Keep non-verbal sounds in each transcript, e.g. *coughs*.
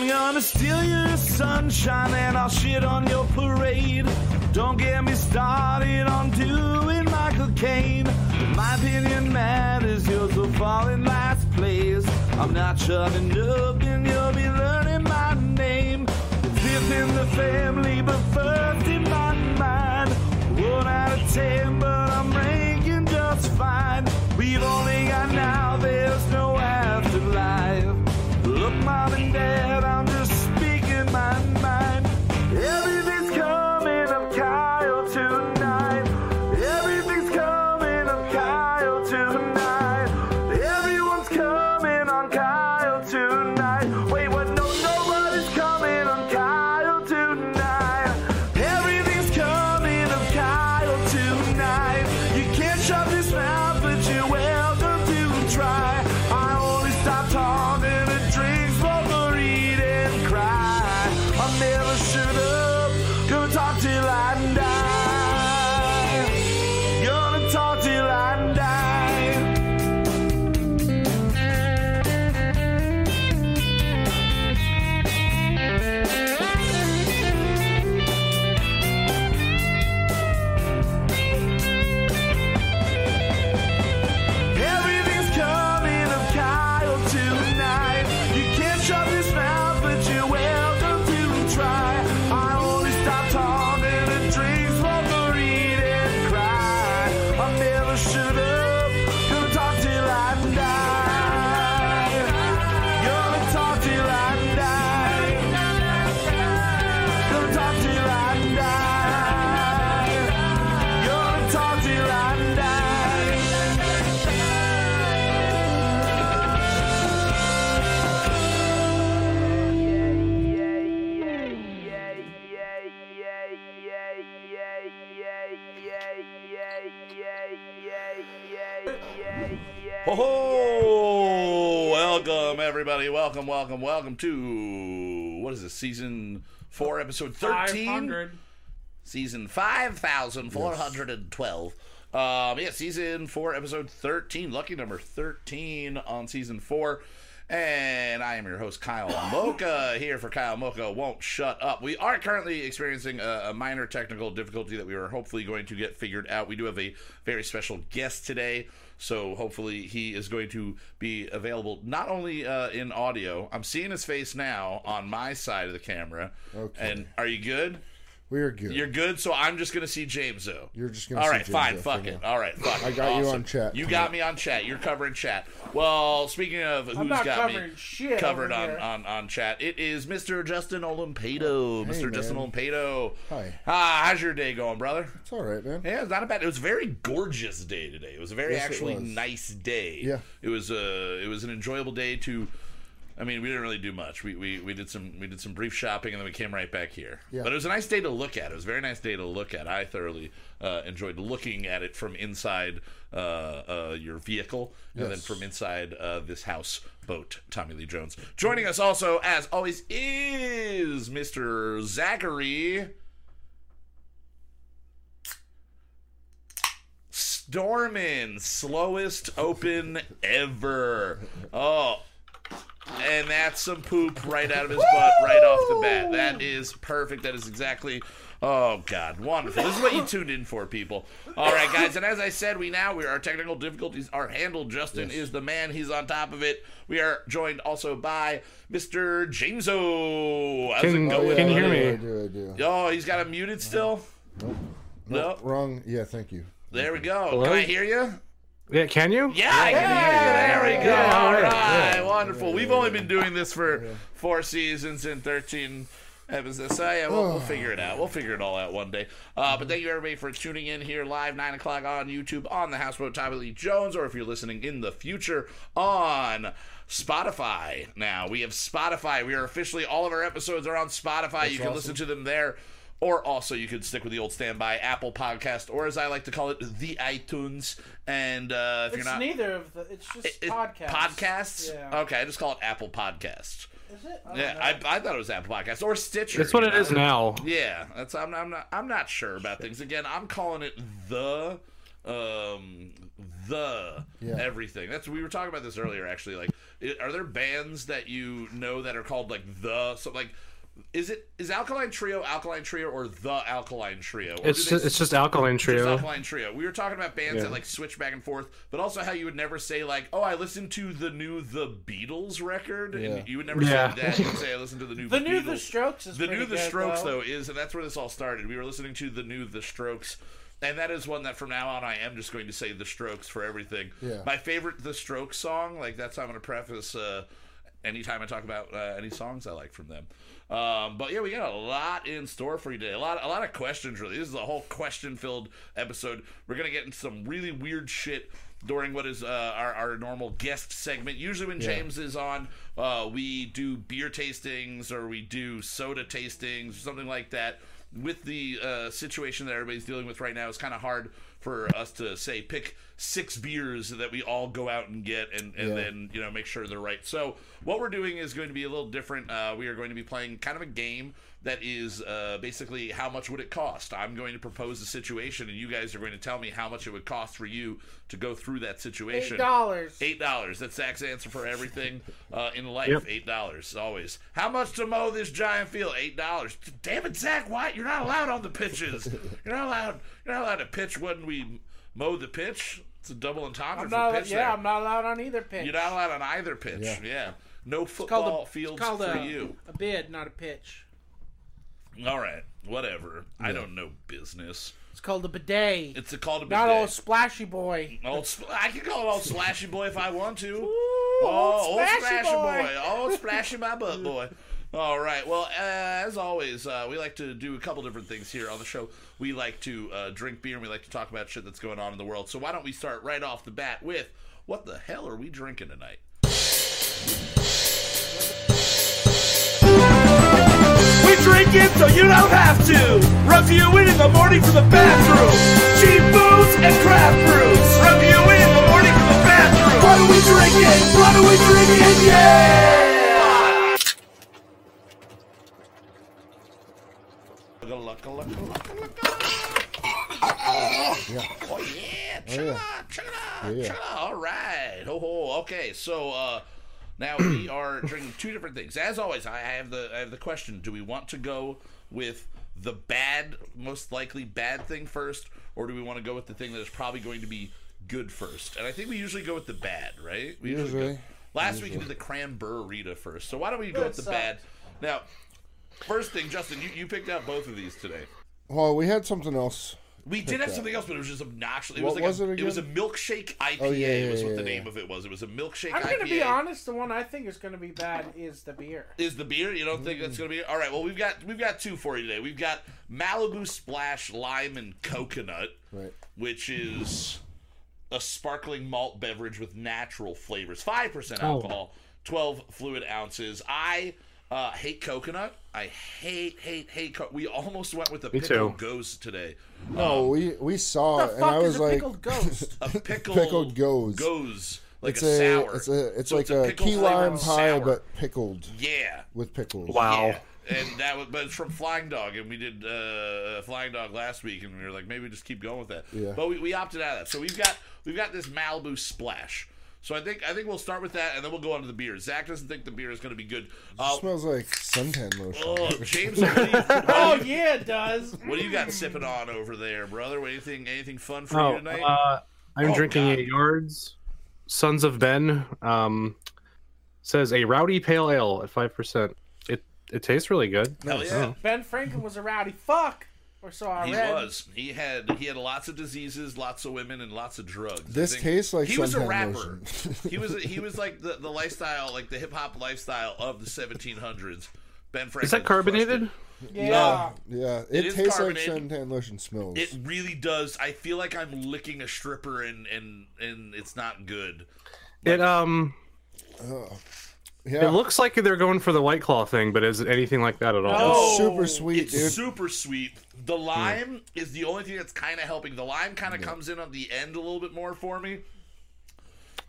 I'm gonna steal your sunshine and I'll shit on your parade. Don't get me started on doing Michael Caine. My opinion matters, yours will fall in last place. I'm not shutting up and you'll be learning my name. Fifth in the family, but first in my mind. One out of ten, but I'm ranking just fine. We've only got now, there's no afterlife. Look, mom and dad, everybody. Welcome, welcome, welcome to what is this? Season four, episode thirteen. 500. Season five thousand four hundred and twelve. Um, yeah, season four, episode thirteen. Lucky number thirteen on season four. And I am your host, Kyle *laughs* Mocha, here for Kyle Mocha Won't Shut Up. We are currently experiencing a, a minor technical difficulty that we are hopefully going to get figured out. We do have a very special guest today, so hopefully he is going to be available not only uh, in audio. I'm seeing his face now on my side of the camera. Okay. And are you good? We are good. You're good, so I'm just gonna see James though. You're just gonna All right, see James fine, Zoe fuck it. now. All right, fuck. I it. got you on chat. You got me on chat. You're covering chat. Well, speaking of who's not got me shit covered on, on on chat, it is Mr. Justin Olimpado. Mr. man. Justin Olimpado. Hi. Ah, how's your day going, brother? It's all right, man. Yeah, it's not a bad. It was a very gorgeous day today. It was a very Yes, actually nice day. Yeah. It was a it was an enjoyable day to. I mean, we didn't really do much. We, we we did some we did some brief shopping and then we came right back here. Yeah. But it was a nice day to look at. It was a very nice day to look at. I thoroughly uh, enjoyed looking at it from inside uh, uh, your vehicle and then from inside uh, this house boat. Tommy Lee Jones joining us also as always is Mr. Zachary. Stormin, slowest open ever. Oh, and that's some poop right out of his butt right off the bat. That is perfect. That is exactly. Oh God, wonderful! This is what you tuned in for, people. All right, guys, and as I said, we now we our technical difficulties are handled. Justin is the man; he's on top of it. We are joined also by Mr. Jameso. How's Can- it Oh, going? yeah, Can you hear me? I do, I do. Oh, he's got him muted still. Nope. Wrong. Yeah, thank you. there we go. Hello? Can I hear you? Yeah, can you? Yeah, I can hear you. There we go. Yeah, All right, yeah. wonderful. We've only been doing this for four seasons and thirteen episodes. So yeah, we'll, we'll *sighs* figure it out. We'll figure it all out one day. Uh, but thank you everybody for tuning in here live nine o'clock on YouTube on the Houseboat Tommy Lee Jones, or if you're listening in the future on. Spotify. Now we have Spotify. We are officially all of our episodes are on Spotify. you can awesome. listen to them there. Or also, you could stick with the old standby Apple Podcast, or as I like to call it, the iTunes. And uh, if It's you're not neither of the. It's just it- podcasts. Podcasts? Yeah. Okay, I just call it Apple Podcast. Is it? I Yeah. I, I thought it was Apple Podcast or Stitcher. That's what you it is now. Yeah, that's I'm, I'm not I'm not sure about things. Again, I'm calling it the um, the Yeah. everything. That's we were talking about this earlier. Actually, like, i are there bands that you know that are called like the so like? Is it is Alkaline Trio Alkaline Trio or the Alkaline Trio? It's they- just, it's just Alkaline just Trio. Alkaline Trio. We were talking about bands Yeah. that like switch back and forth, but also how you would never say like, "Oh, I listened to the new The Beatles record," Yeah. and you would never Yeah. say that. You would say, "I *laughs* listened to the new The new The Strokes is the new The good, Strokes though. though is, and that's where this all started. We were listening to the new The Strokes. And that is one that from now on I am just going to say The Strokes for everything. Yeah. My favorite The Strokes song, like that's how I'm going to preface uh, anytime I talk about uh, any songs I like from them. Um, but yeah, we got a lot in store for you today. A lot, a lot of questions. Really, this is a whole question-filled episode. We're gonna get into some really weird shit during what is uh, our, our normal guest segment. Usually, when James is on, uh, we do beer tastings or we do soda tastings or something like that. With the uh, situation that everybody's dealing with right now, it's kind of hard for us to say pick six beers that we all go out and get and, and Yeah. then you know make sure they're right so what we're doing is going to be a little different uh, we are going to be playing kind of a game that is uh, basically how much would it cost i'm going to propose a situation and you guys are going to tell me how much it would cost for you to go through that situation Eight dollars. Eight dollars. That's Zach's answer for everything *laughs* uh, in life. Yep. Eight dollars always. How much to mow this giant field? Eight dollars. Damn it, Zach White! You're not allowed on the pitches. *laughs* You're not allowed. You're not allowed to pitch when we mow the pitch. It's a double entendre I'm for pitch. Yeah, there. I'm not allowed on either pitch. You're not allowed on either pitch. Yeah. Yeah. No It's called football a, fields it's called for a, you. a bid, not a pitch. All right. Whatever. I don't know business. It's called a bidet. It's a call to not old splashy boy. Old sp- I can call it old splashy boy if I want to. Ooh, oh, old splashy boy. Old splashy my butt boy. All right. Well, uh, as always, uh, we like to do a couple different things here on the show. We like to uh, drink beer and we like to talk about shit that's going on in the world. So why don't we start right off the bat with what the hell are we drinking tonight? We drink it so you don't have to. Run to you in in the morning from the bathroom. Cheap booze and craft brews. Run to you in in the morning from the bathroom. What are we drinking? What are we drinking? Yeah! Oh yeah, check Oh, it yeah. out, check it out, Yeah. check it out. All right, ho ho. Okay, so uh, now we *clears throat* are drinking two different things. As always, I have the I have the question: Do we want to go with the bad, most likely bad thing first, or do we want to go with the thing that is probably going to be good first? And I think we usually go with the bad, right? We go- Usually. last week we did the cranberry first, so why don't we go with the sucks. bad? Now, first thing, Justin, you, you picked out both of these today. Well, we had something else. We did have that. something else, but it was just obnoxious. It What was like was a, it was a milkshake IPA. Oh, yeah, yeah, was what yeah, the yeah. name of it was. It was a milkshake I'm IPA. gonna be honest. The one I think is gonna be bad is the beer. Is the beer? You don't think that's gonna be all right? Well, we've got we've got two for you today. We've got Malibu Splash Lime and Coconut, Right. which is a sparkling malt beverage with natural flavors, five percent Oh. alcohol, twelve fluid ounces. I uh, hate coconut. I hate hate hate. Co- we almost went with the Me pickle too. ghost today. No, we we saw What it, the and I fuck was is a like, pickled ghost? *laughs* A pickle Pickled goes. goes like it's a, a, sour. it's a it's So like a, pickle key lime pie, sour. but pickled yeah. with pickles. Wow. Yeah. And that was, but it's from Flying Dog, and we did uh, Flying Dog last week, and we were like, maybe we just keep going with that. Yeah. But we, we opted out of that. So we've got we've got this Malibu Splash. So I think I think we'll start with that, and then we'll go on to the beer. Zach doesn't think the beer is going to be good. Uh, smells like suntan lotion. oh, *laughs* James, what do, you, oh yeah, it does. what do you got sipping on over there, brother? Anything anything fun for Oh, you tonight? uh, I'm Oh, drinking God. a Yards Sons of Ben. Um, says a rowdy pale ale at five percent. It it tastes really good. Hell yeah. Ben Franklin was a rowdy fuck, or so I He read. was. He had he had lots of diseases, lots of women, and lots of drugs. This think- tastes like he was a rapper. he was he was like the, *laughs* the lifestyle, like the hip hop lifestyle of the 1700s. Ben Franklin. Is that carbonated? Yeah. yeah, It it, is tastes like suntan lotion smells. It really does. I feel like I'm licking a stripper, and and and it's not good. It um yeah, it looks like they're going for the white claw thing, but is it anything like that at all? No. it's super sweet, It's dude. super sweet. The lime is the only thing that's kind of helping. The lime kind of comes in on the end a little bit more for me.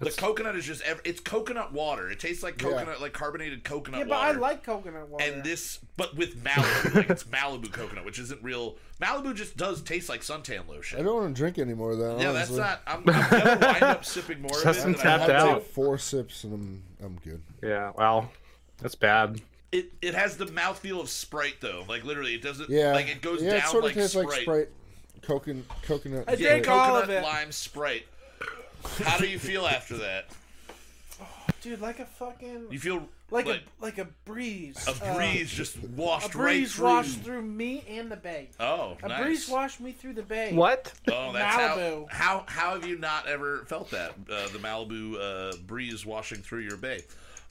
The coconut is just ev- it's coconut water. It tastes like Yeah. coconut, like carbonated coconut Yeah, but I like coconut water. and this, but with Malibu, like it's Malibu coconut, which isn't real. Malibu just does taste like suntan lotion. I don't want to drink any more of that. Yeah, that's not. I'm, I'm gonna wind up *laughs* sipping more of it. Justin than I tapped want out. Four sips and I'm I'm good. Yeah, well, that's bad. It it has the mouthfeel of Sprite though. Like literally, it doesn't. Yeah, Like it goes yeah, down it sort of like tastes Sprite. like Sprite, coconut, coconut. I Yeah, all coconut of it. lime Sprite. How do you feel after that? Dude, like a fucking You feel like, like a like a breeze. a Uh, breeze just a washed right breeze through. washed through me and the bay. Oh, A nice. breeze washed me through the bay. What? Oh, that's Malibu. how, how. How have you not ever felt that? Uh, the Malibu uh, breeze washing through your bay.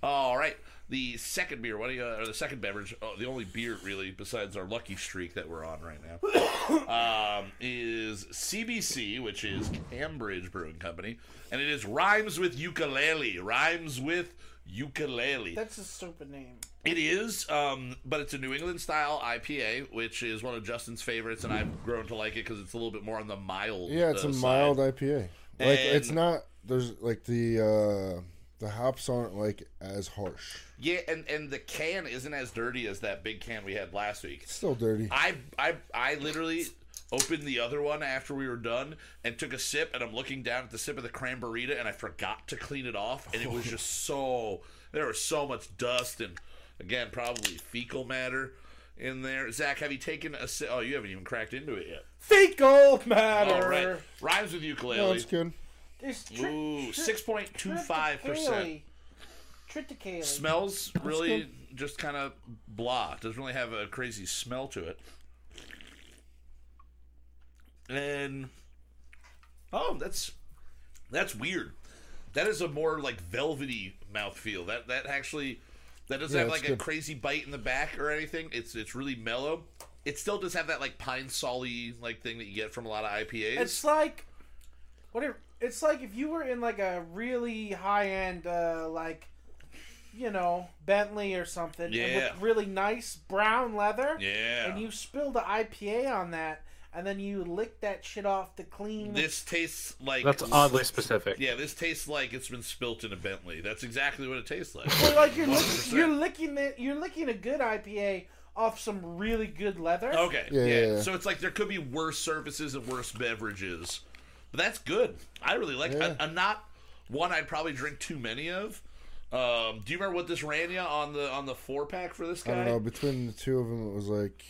All right. The second beer, what do you, or the second beverage, oh, the only beer really besides our lucky streak that we're on right now, *coughs* um, is CBC, which is Cambridge Brewing Company, and it is rhymes with ukulele. Rhymes with ukulele. That's a stupid name. It is, um, but it's a New England style IPA, which is one of Justin's favorites, and I've grown to like it because it's a little bit more on the mild. Yeah, it's uh, a side. mild IPA. Like it's not. There's like the uh the hops aren't like as harsh. Yeah, and and the can isn't as dirty as that big can we had last week. It's still dirty. I I I literally opened the other one after we were done and took a sip, and I'm looking down at the sip of the cranberry and I forgot to clean it off, and it was *laughs* just so there was so much dust and again probably fecal matter in there. Zach, have you taken a sip? Oh, you haven't even cracked into it yet. Fecal matter. All right, rhymes with no, ukulele. it's good. It's tri- Ooh, six point two five percent. triticale. Triticale. Smells really just kind of blah. Doesn't really have a crazy smell to it. And oh, that's that's weird. That is a more like velvety mouthfeel. That that actually that doesn't Yeah, have it's like a good. crazy bite in the back or anything. It's it's really mellow. It still does have that like pine solly like thing that you get from a lot of IPAs. It's like what? It, it's like if you were in like a really high end, uh, like you know Bentley or something, Yeah. with really nice brown leather, yeah. and you spilled the IPA on that, and then you lick that shit off the clean. this tastes like That's oddly specific. Yeah, this tastes like it's been spilt in a Bentley. That's exactly what it tastes like. Well, like you're 100%. you're licking it, you're licking a good IPA off some really good leather. Okay, Yeah, yeah, yeah, yeah. So it's like there could be worse surfaces and worse beverages, but that's good. I really like. Yeah. A, a not one I'd probably drink too many of. Um, do you remember what this ran you on the on the four pack for this guy? I don't know. Between the two of them, it was like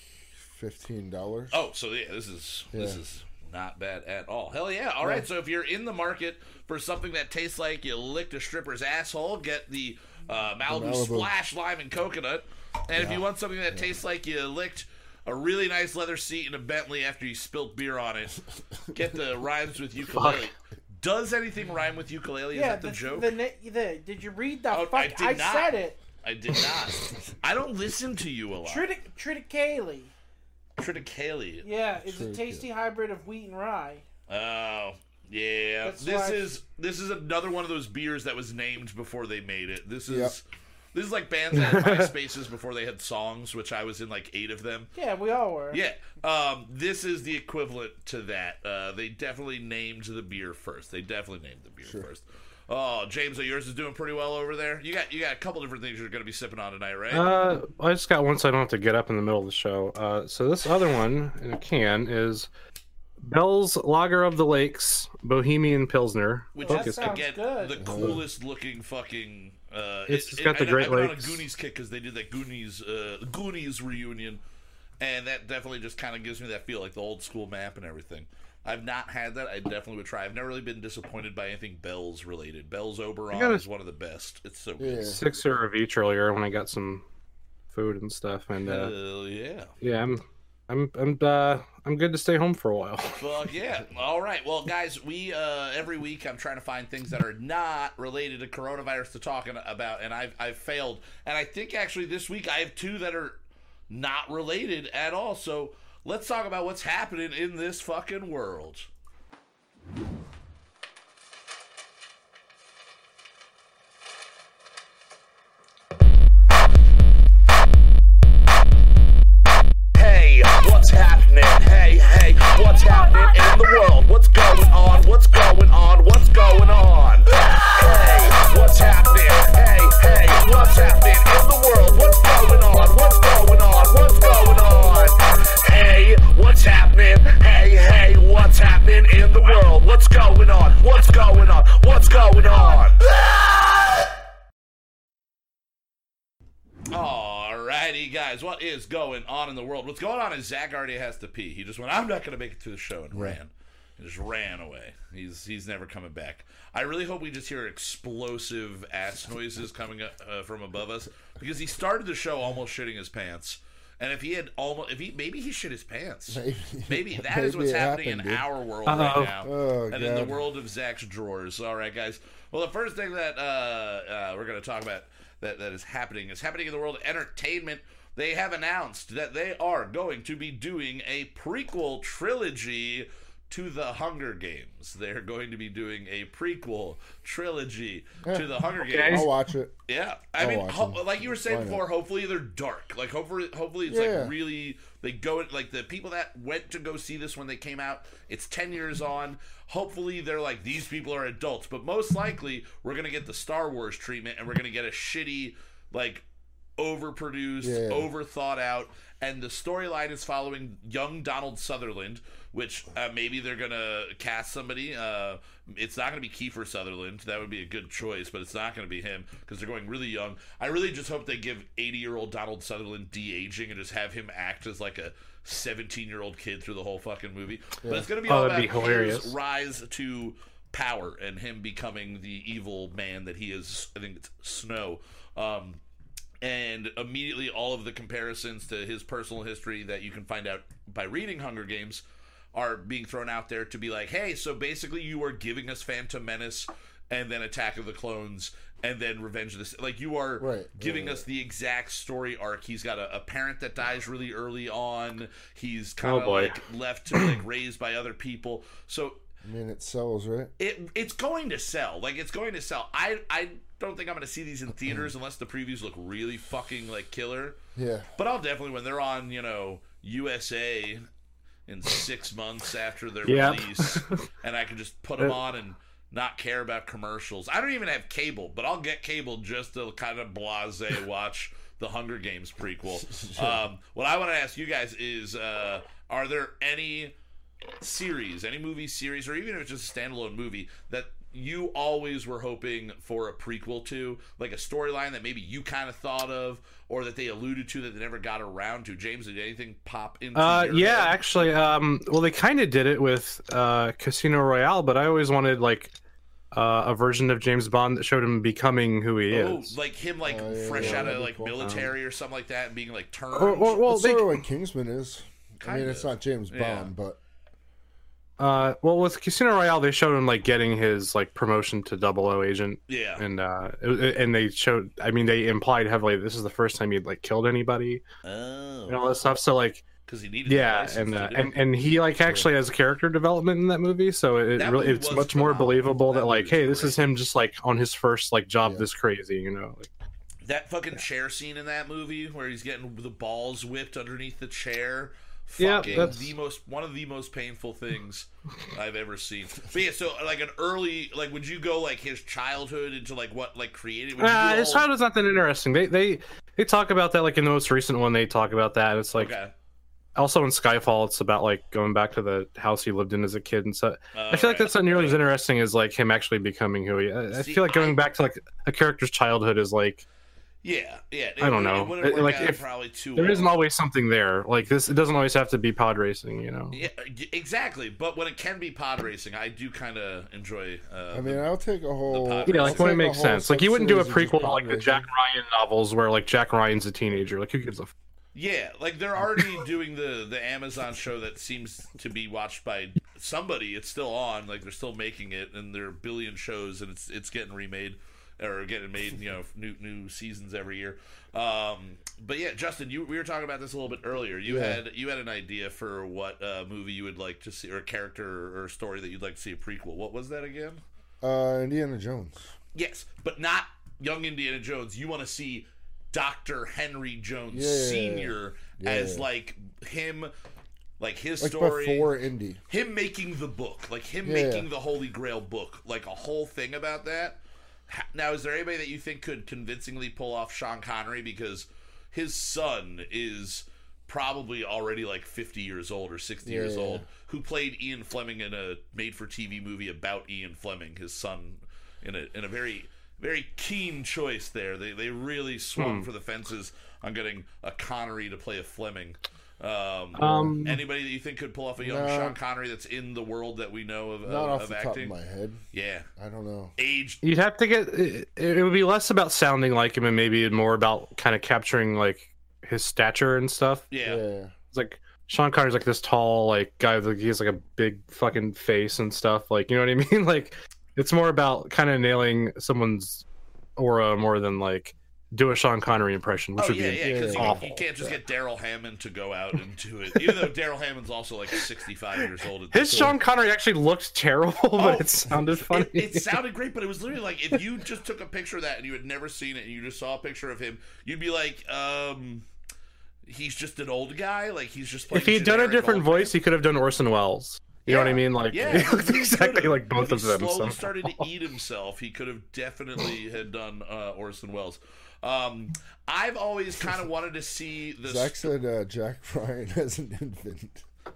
fifteen dollars. Oh, so yeah, this is this is not bad at all. Hell yeah! All right, so if you're in the market for something that tastes like you licked a stripper's asshole, get the uh, Malibu, Malibu. Splash Lime and Coconut. And if you want something that tastes like you licked a really nice leather seat in a Bentley after you spilt beer on it, *laughs* get the rhymes with ukulele. Does anything rhyme with ukulele? Is yeah, that the, joke? The, na- the, did you read the Oh, fuck? I did I not. said it. I did not. I don't listen to you a lot. Tritic, triticale. Triticale. Yeah, it's a Triticale. tasty hybrid of wheat and rye. Oh, yeah. That's this why- is this is another one of those beers that was named before they made it. This is Yep. This is like bands that had *laughs* MySpaces before they had songs, which I was in like eight of them. Yeah, we all were. Yeah, um, this is the equivalent to that. Uh, they definitely named the beer first. They definitely named the beer first. Oh, James, so yours is doing pretty well over there. You got you got a couple different things you're going to be sipping on tonight, right? Uh, I just got one so I don't have to get up in the middle of the show. Uh, so this other one in a can is Bell's Lager of the Lakes Bohemian Pilsner. Which That is sounds again good. the coolest looking fucking. Uh, It's- it- it's got the I- Great I went Lakes. on a Goonies kick because they did that Goonies uh, Goonies reunion, and that definitely just kind of gives me that feel like the old school map and everything. I've not had that. I definitely would try. I've never really been disappointed by anything Bells related. Bells Oberon gotta- is one of the best. It's so good. Yeah. Sixer of each earlier when I got some food and stuff, and uh, Hell yeah. yeah, I'm I'm I'm uh, I'm good to stay home for a while. *laughs* Fuck yeah. All right. Well, guys, we uh, every week I'm trying to find things that are not related to coronavirus to talk about, and I've I've failed. And I think actually this week I have two that are not related at all. So let's talk about what's happening in this fucking world. hey, hey, what's happening in the world? What's going on? What's going on? What's going on? Hey, what's happening? Hey, hey, what's happening in the world? What's going on? What's going on? What's going on? Hey, what's happening? Hey, hey, what's happening in the world? What's going on? What's going on? What's going on? *laughs* Oh guys, what is going on in the world? What's going on is Zach already has to pee. He just went, I'm not going to make it to the show and ran. And just ran away. He's he's never coming back. I really hope we just hear explosive ass noises coming up, uh, from above us because he started the show almost shitting his pants. And if he had almost, if he maybe he shit his pants. Maybe. Maybe *laughs* that is what's Maybe it happening happened, in dude. our world Uh-oh. right now, Oh, and in the God. world of Zach's drawers. All right, guys. Well, the first thing that uh, uh, we're going to talk about that, that is happening is happening in the world of entertainment. They have announced that they are going to be doing a prequel trilogy to the Hunger Games. They're going to be doing a prequel trilogy to the Hunger Games. I'll watch it. Yeah, I I'll mean, ho- like you were saying Why not? before, hopefully they're dark. Like hopefully, hopefully it's Yeah. like really they go like the people that went to go see this when they came out. It's ten years on. Hopefully they're like these people are adults, but most likely we're gonna get the Star Wars treatment, and we're gonna get a shitty like overproduced, Yeah. over thought out, and the storyline is following young Donald Sutherland, which uh, maybe they're gonna cast somebody. Uh, it's not gonna be Kiefer Sutherland. That would be a good choice, but it's not gonna be him because they're going really young. I really just hope they give 80 year old Donald Sutherland de aging and just have him act as like a 17 year old kid through the whole fucking movie. But it's gonna be Oh, all about be hilarious. his rise to power and him becoming the evil man that he is. I think it's Snow. Um, and immediately all of the comparisons to his personal history that you can find out by reading Hunger Games are being thrown out there to be like, hey, so basically you are giving us Phantom Menace and then Attack of the Clones and then Revenge of the Sith. Like you are Right, giving right, us the exact story arc. He's got a, a parent that dies really early on. He's kind of Oh, like left to like raised by other people. So I mean, it sells, right? it it's going to sell. Like it's going to sell. I I don't think I'm going to see these in theaters unless the previews look really fucking like killer. Yeah. But I'll definitely when they're on, you know, USA in six *laughs* months after their Yep. release, *laughs* and I can just put them on and not care about commercials. I don't even have cable, but I'll get cable just to kind of blase *laughs* watch the Hunger Games prequel. Um, what I want to ask you guys is, uh, are there any series, any movie series, or even if it's just a standalone movie that you always were hoping for a prequel to, like a storyline that maybe you kind of thought of, or that they alluded to that they never got around to? James, did anything pop into? Uh, your yeah, head? actually, um, well, they kind of did it with uh, Casino Royale, but I always wanted like uh, a version of James Bond that showed him becoming who he Oh, is. like him, like Oh, yeah, fresh yeah, out of like cool. military or something like that, and being like turned. Or, or, well, That's they, sort of what Kingsman is. I mean, Kind it's not James Bond, Yeah. but uh, well, with Casino Royale, they showed him like getting his like promotion to double O agent, yeah. and uh, and they showed. I mean, they implied heavily this is the first time he'd like killed anybody Oh, and all that stuff. So like, because he needed. yeah, and uh, and and he like actually has character development in that movie, so it That really it's was much more believable That that like, hey, was this is him just like on his first like job Yeah. this crazy, you know. Like, that fucking chair scene in that movie where he's getting the balls whipped underneath the chair. Yeah, Fucking that's- the most one of the most painful things *laughs* I've ever seen. But yeah, so like an early like would you go like his childhood into like what like created would Uh, his all- childhood's not that interesting. They they they talk about that like in the most recent one. They talk about that. And it's like Okay. also in Skyfall, it's about like going back to the house he lived in as a kid and so. I feel like that's not nearly as interesting as like him actually becoming who he. I, I feel like going I- back to like a character's childhood is like Yeah, yeah. I don't know. It It- like, out if- probably too there well. isn't always something there. Like this, it doesn't always have to be pod racing. You know. Yeah, exactly. But when it can be pod racing, I do kind of enjoy. Uh, I mean, I'll take a whole. pod Yeah, racing. like when it makes sense. Like you wouldn't do a prequel like the Jack. Ryan novels where like Jack Ryan's a teenager. Like who gives a f- Yeah, like they're already doing the the Amazon show that seems to be watched by somebody. It's still on, like they're still making it, and there are a billion shows, and it's it's getting remade or getting made, you know, new new seasons every year. Um, but yeah, Justin, you we were talking about this a little bit earlier. You Yeah. had you had an idea for what uh, movie you would like to see, or a character or a story that you'd like to see a prequel. What was that again? Uh, Indiana Jones. Yes, but not young Indiana Jones. You want to see Doctor Henry Jones Yeah. Senior Yeah, as like him, like his Like story, before Indy. him making the book, like him Yeah. making the Holy Grail book, like a whole thing about that. Now, is there anybody that you think could convincingly pull off Sean Connery because his son is probably already like 50 years old or 60 years Yeah. old who played Ian Fleming in a made for TV movie about Ian Fleming his son in a in a very very keen choice there. They they really swung hmm. for the fences on getting a Connery to play a Fleming. Um, Um, anybody that you think could pull off a young Nah. Sean Connery that's in the world that we know of, Not of, off of the top of my head. Yeah, I don't know. Age. You'd have to get it, it would be less about sounding like him and maybe more about kind of capturing like his stature and stuff. Yeah. Yeah. It's like Sean Connery's like this tall like guy with he has like a big fucking face and stuff. Like you know what I mean? *laughs* Like it's more about kind of nailing someone's aura more than like do a Sean Connery impression, which Oh would yeah, be yeah, because you, awful. you can't just get Darrell Hammond to go out and do it. Even though Darrell Hammond's also like sixty-five years old. At His this Sean Connery actually looked terrible, *laughs* Oh, but it sounded funny. It, it sounded great, but it was literally like if you just took a picture of that and you had never seen it and you just saw a picture of him, you'd be like, um, he's just an old guy. Like he's just. if he'd done a different old voice, he could have done Orson Welles. You know what I mean? Like Yeah, *laughs* he looked he exactly like both When of he them. Slowly so- started to eat himself. He could have definitely had done uh, Orson Welles. Um, I've always kind of wanted to see the Zach said uh, Jack *laughs* Ryan as an infant.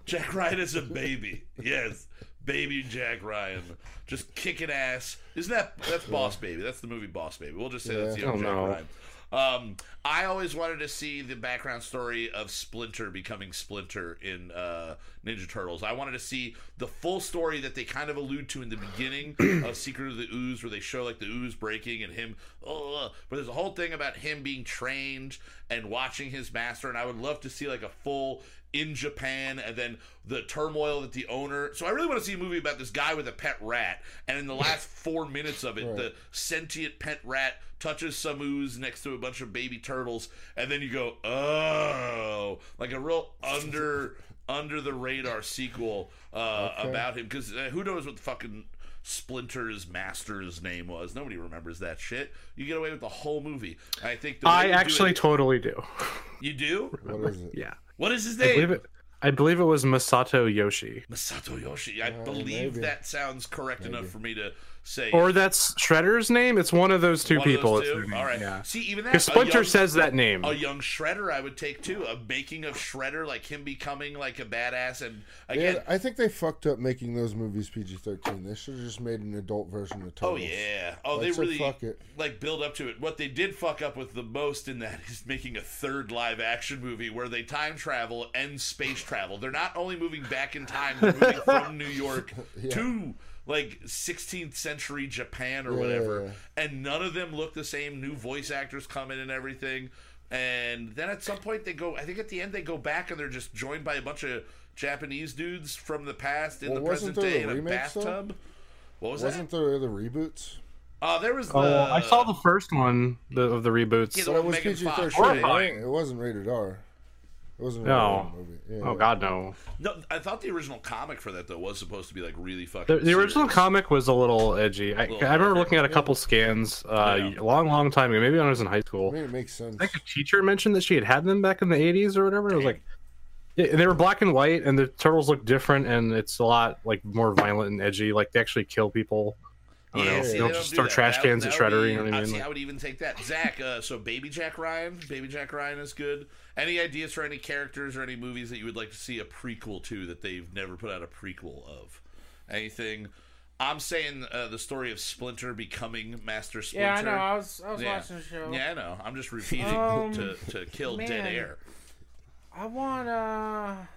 Jack Ryan is a baby. Yes, baby Jack Ryan, just kicking ass. Isn't that that's Boss Baby? That's the movie Boss Baby. We'll just say that's the young Oh, Jack no. Ryan. Um, I always wanted to see the background story of Splinter becoming Splinter in uh, Ninja Turtles. I wanted to see the full story that they kind of allude to in the beginning of *clears throat* Secret of the Ooze, where they show like the ooze breaking and him. But there's a whole thing about him being trained and watching his master, and I would love to see like a full in Japan and then the turmoil that the owner. So I really want to see a movie about this guy with a pet rat, and in the last *laughs* four minutes of it, the sentient pet rat touches some ooze next to a bunch of baby turtles, and then you go, oh, like a real under *laughs* under the radar sequel uh, Okay. about him because uh, who knows what the fucking. Splinter's master's name was. Nobody remembers that shit. You get away with the whole movie. I think the I you do actually it- totally do. you do. What is it? Yeah, What is his I believe name? it. I believe it was Masato Yoshi, Masato Yoshi. I Uh, believe maybe. that sounds correct enough for me to say. or that's Shredder's name. It's one of those two One of people. those two? All right. Yeah. See, even that. Because Splinter young- says that name. A young Shredder, I would take too. A making of Shredder, like him becoming like a badass, and again, Yeah, I think they fucked up making those movies PG thirteen. They should have just made an adult version of Oh yeah. Oh, Like, they really fuck it. like build up to it. What they did fuck up with the most in that *laughs* is making a third live action movie where they time travel and space travel. They're not only moving back in time, they're moving from *laughs* New York to like 16th century Japan or Yeah, whatever. And none of them look the same. New voice actors come in and everything. And then at some point they go. I think at the end they go back and they're just joined by a bunch of Japanese dudes from the past in Well, the present day a in a remake, though? bathtub. What was that? Wasn't that? there the reboots? Uh, there was the. Oh, I saw the first one the, of the reboots. Yeah, the But it was PG thirteen. right? It wasn't rated R. It wasn't a No. rated R movie. Yeah. Oh God, no. No, I thought the original comic for that though was supposed to be like really fucking. The, the original comic was a little edgy. I, Little I remember darker. looking at a couple scans uh, Yeah. a long, long time ago. Maybe when I was in high I school. mean, it makes sense. I think a teacher mentioned that she had had them back in the 80s or whatever. It was like, yeah, and they were black and white, and the turtles look different, and it's a lot like more violent and edgy. Like they actually kill people. I don't Yeah, know. see, they they don't don't just do throw that. trash That- cans that at would Shredder. be- you know what I I mean? see. Like- I would even take that. Zach, uh, so Baby Jack Ryan, Baby Jack Ryan is good. Any ideas for any characters or any movies that you would like to see a prequel to that they've never put out a prequel of? Anything? I'm saying uh, the story of Splinter becoming Master Splinter. Yeah, I know. I was I was Yeah. watching the show. Yeah, I know. I'm just repeating Um, to, to kill dead air. I want a,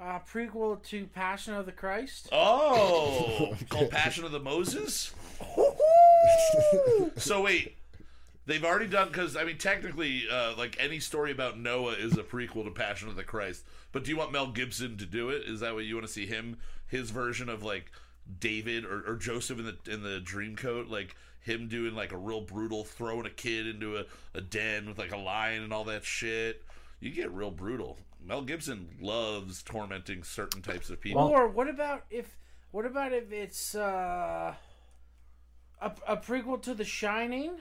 a prequel to Passion of the Christ. Oh, *laughs* called Passion of the Moses. *laughs* so wait, they've already done because I mean technically, uh, like any story about Noah is a prequel to Passion of the Christ. But do you want Mel Gibson to do it? Is that what you want to see him, his version of like David or, or Joseph in the in the dream coat, like him doing like a real brutal throwing a kid into a, a den with like a lion and all that shit. You get real brutal. Mel Gibson loves tormenting certain types of people. or what about if what about if it's uh, a a prequel to The Shining,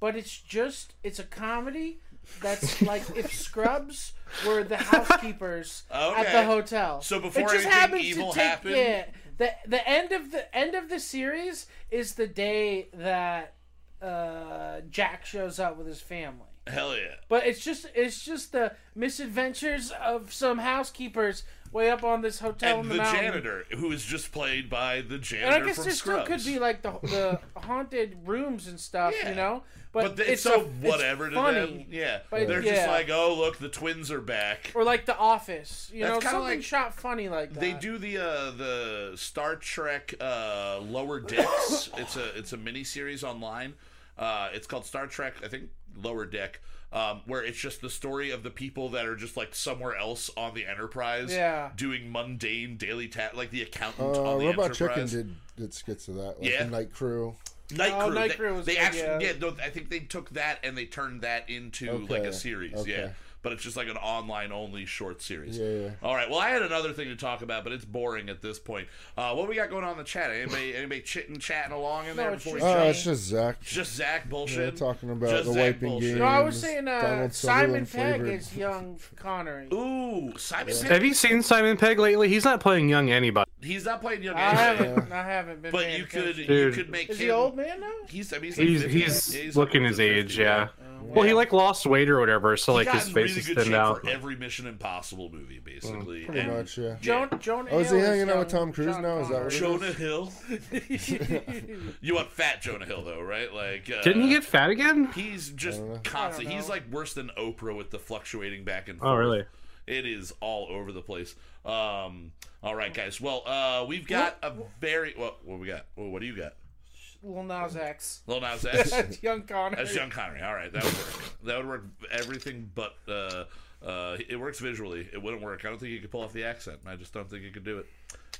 but it's just it's a comedy that's *laughs* like if Scrubs were the housekeepers at the hotel. So before it just anything happens evil to take, happened? Yeah, the the end of the end of the series is the day that uh, Jack shows up with his family. Hell yeah. But it's just it's just the misadventures of some housekeepers way up on this hotel And in the, the, mountain. janitor, who is just played by the janitor And I guess from there Scrubs. still could be like the the haunted rooms and stuff, Yeah. you know. but, But, it's, so a- whatever it's to funny. them. Yeah, But they're just like, oh look, the twins are back. Or like The Office, you That's know, something like- shot funny like that. They do the uh, the Star Trek uh, Lower Decks. it's a it's a mini series online. Uh, it's called Star Trek, I think Lower Deck, um, where it's just the story of the people that are just like somewhere else on the Enterprise, Yeah. doing mundane daily tasks, like the accountant Uh, on the Robot Chicken did did skits of that, like Yeah. the Night Crew. Night Oh, Crew. Night they, Crew was they good, actually, yeah. yeah. no, I think they took that and they turned that into like a series. okay. Yeah, but it's just like an online only short series. Yeah, yeah. All right. Well, I had another thing to talk about, but it's boring at this point. Uh, what we got going on in the chat? Anybody, *laughs* anybody chitting, chatting along in No, there it's before we just- Oh, it's just Zach. Just Zach bullshit. Yeah, talking about Just the Zach wiping bullshit. game. no, I was saying uh, Simon Pegg flavored. is young *laughs* Connery. Ooh, Simon. Pegg. Have you seen Simon Pegg lately? He's not playing young anybody. He's not playing young I anybody, haven't, I haven't been. but you could, attention. you Dude. could make Is him. he old man now? He's, I mean, he's, like He's 50. he's Yeah, he's looking like his 50, age, yeah. Oh, Well, he like lost weight or whatever, so like he got his face really is good thinned out. for every Mission Impossible movie, basically. Pretty And much, yeah. Jonah, Jonah Oh, is he hanging out with Tom Cruise Sean now? Is that what it Connery. Jonah Hill. *laughs* *laughs* you want fat Jonah Hill though, right? Like, uh, Didn't he get fat again? He's just don't constant. He's like worse than Oprah with the fluctuating back and forth. Oh, really? It is all over the place. Um, all right, guys. Well, uh, we've got a very what? What we got? Well, what do you got? Lil Nas X. Lil Nas X. *laughs* That's young Connery. That's Young Connery. All right, that would work. That would work. Everything but uh, uh, it works visually. It wouldn't work. I don't think you could pull off the accent. I just don't think you could do it.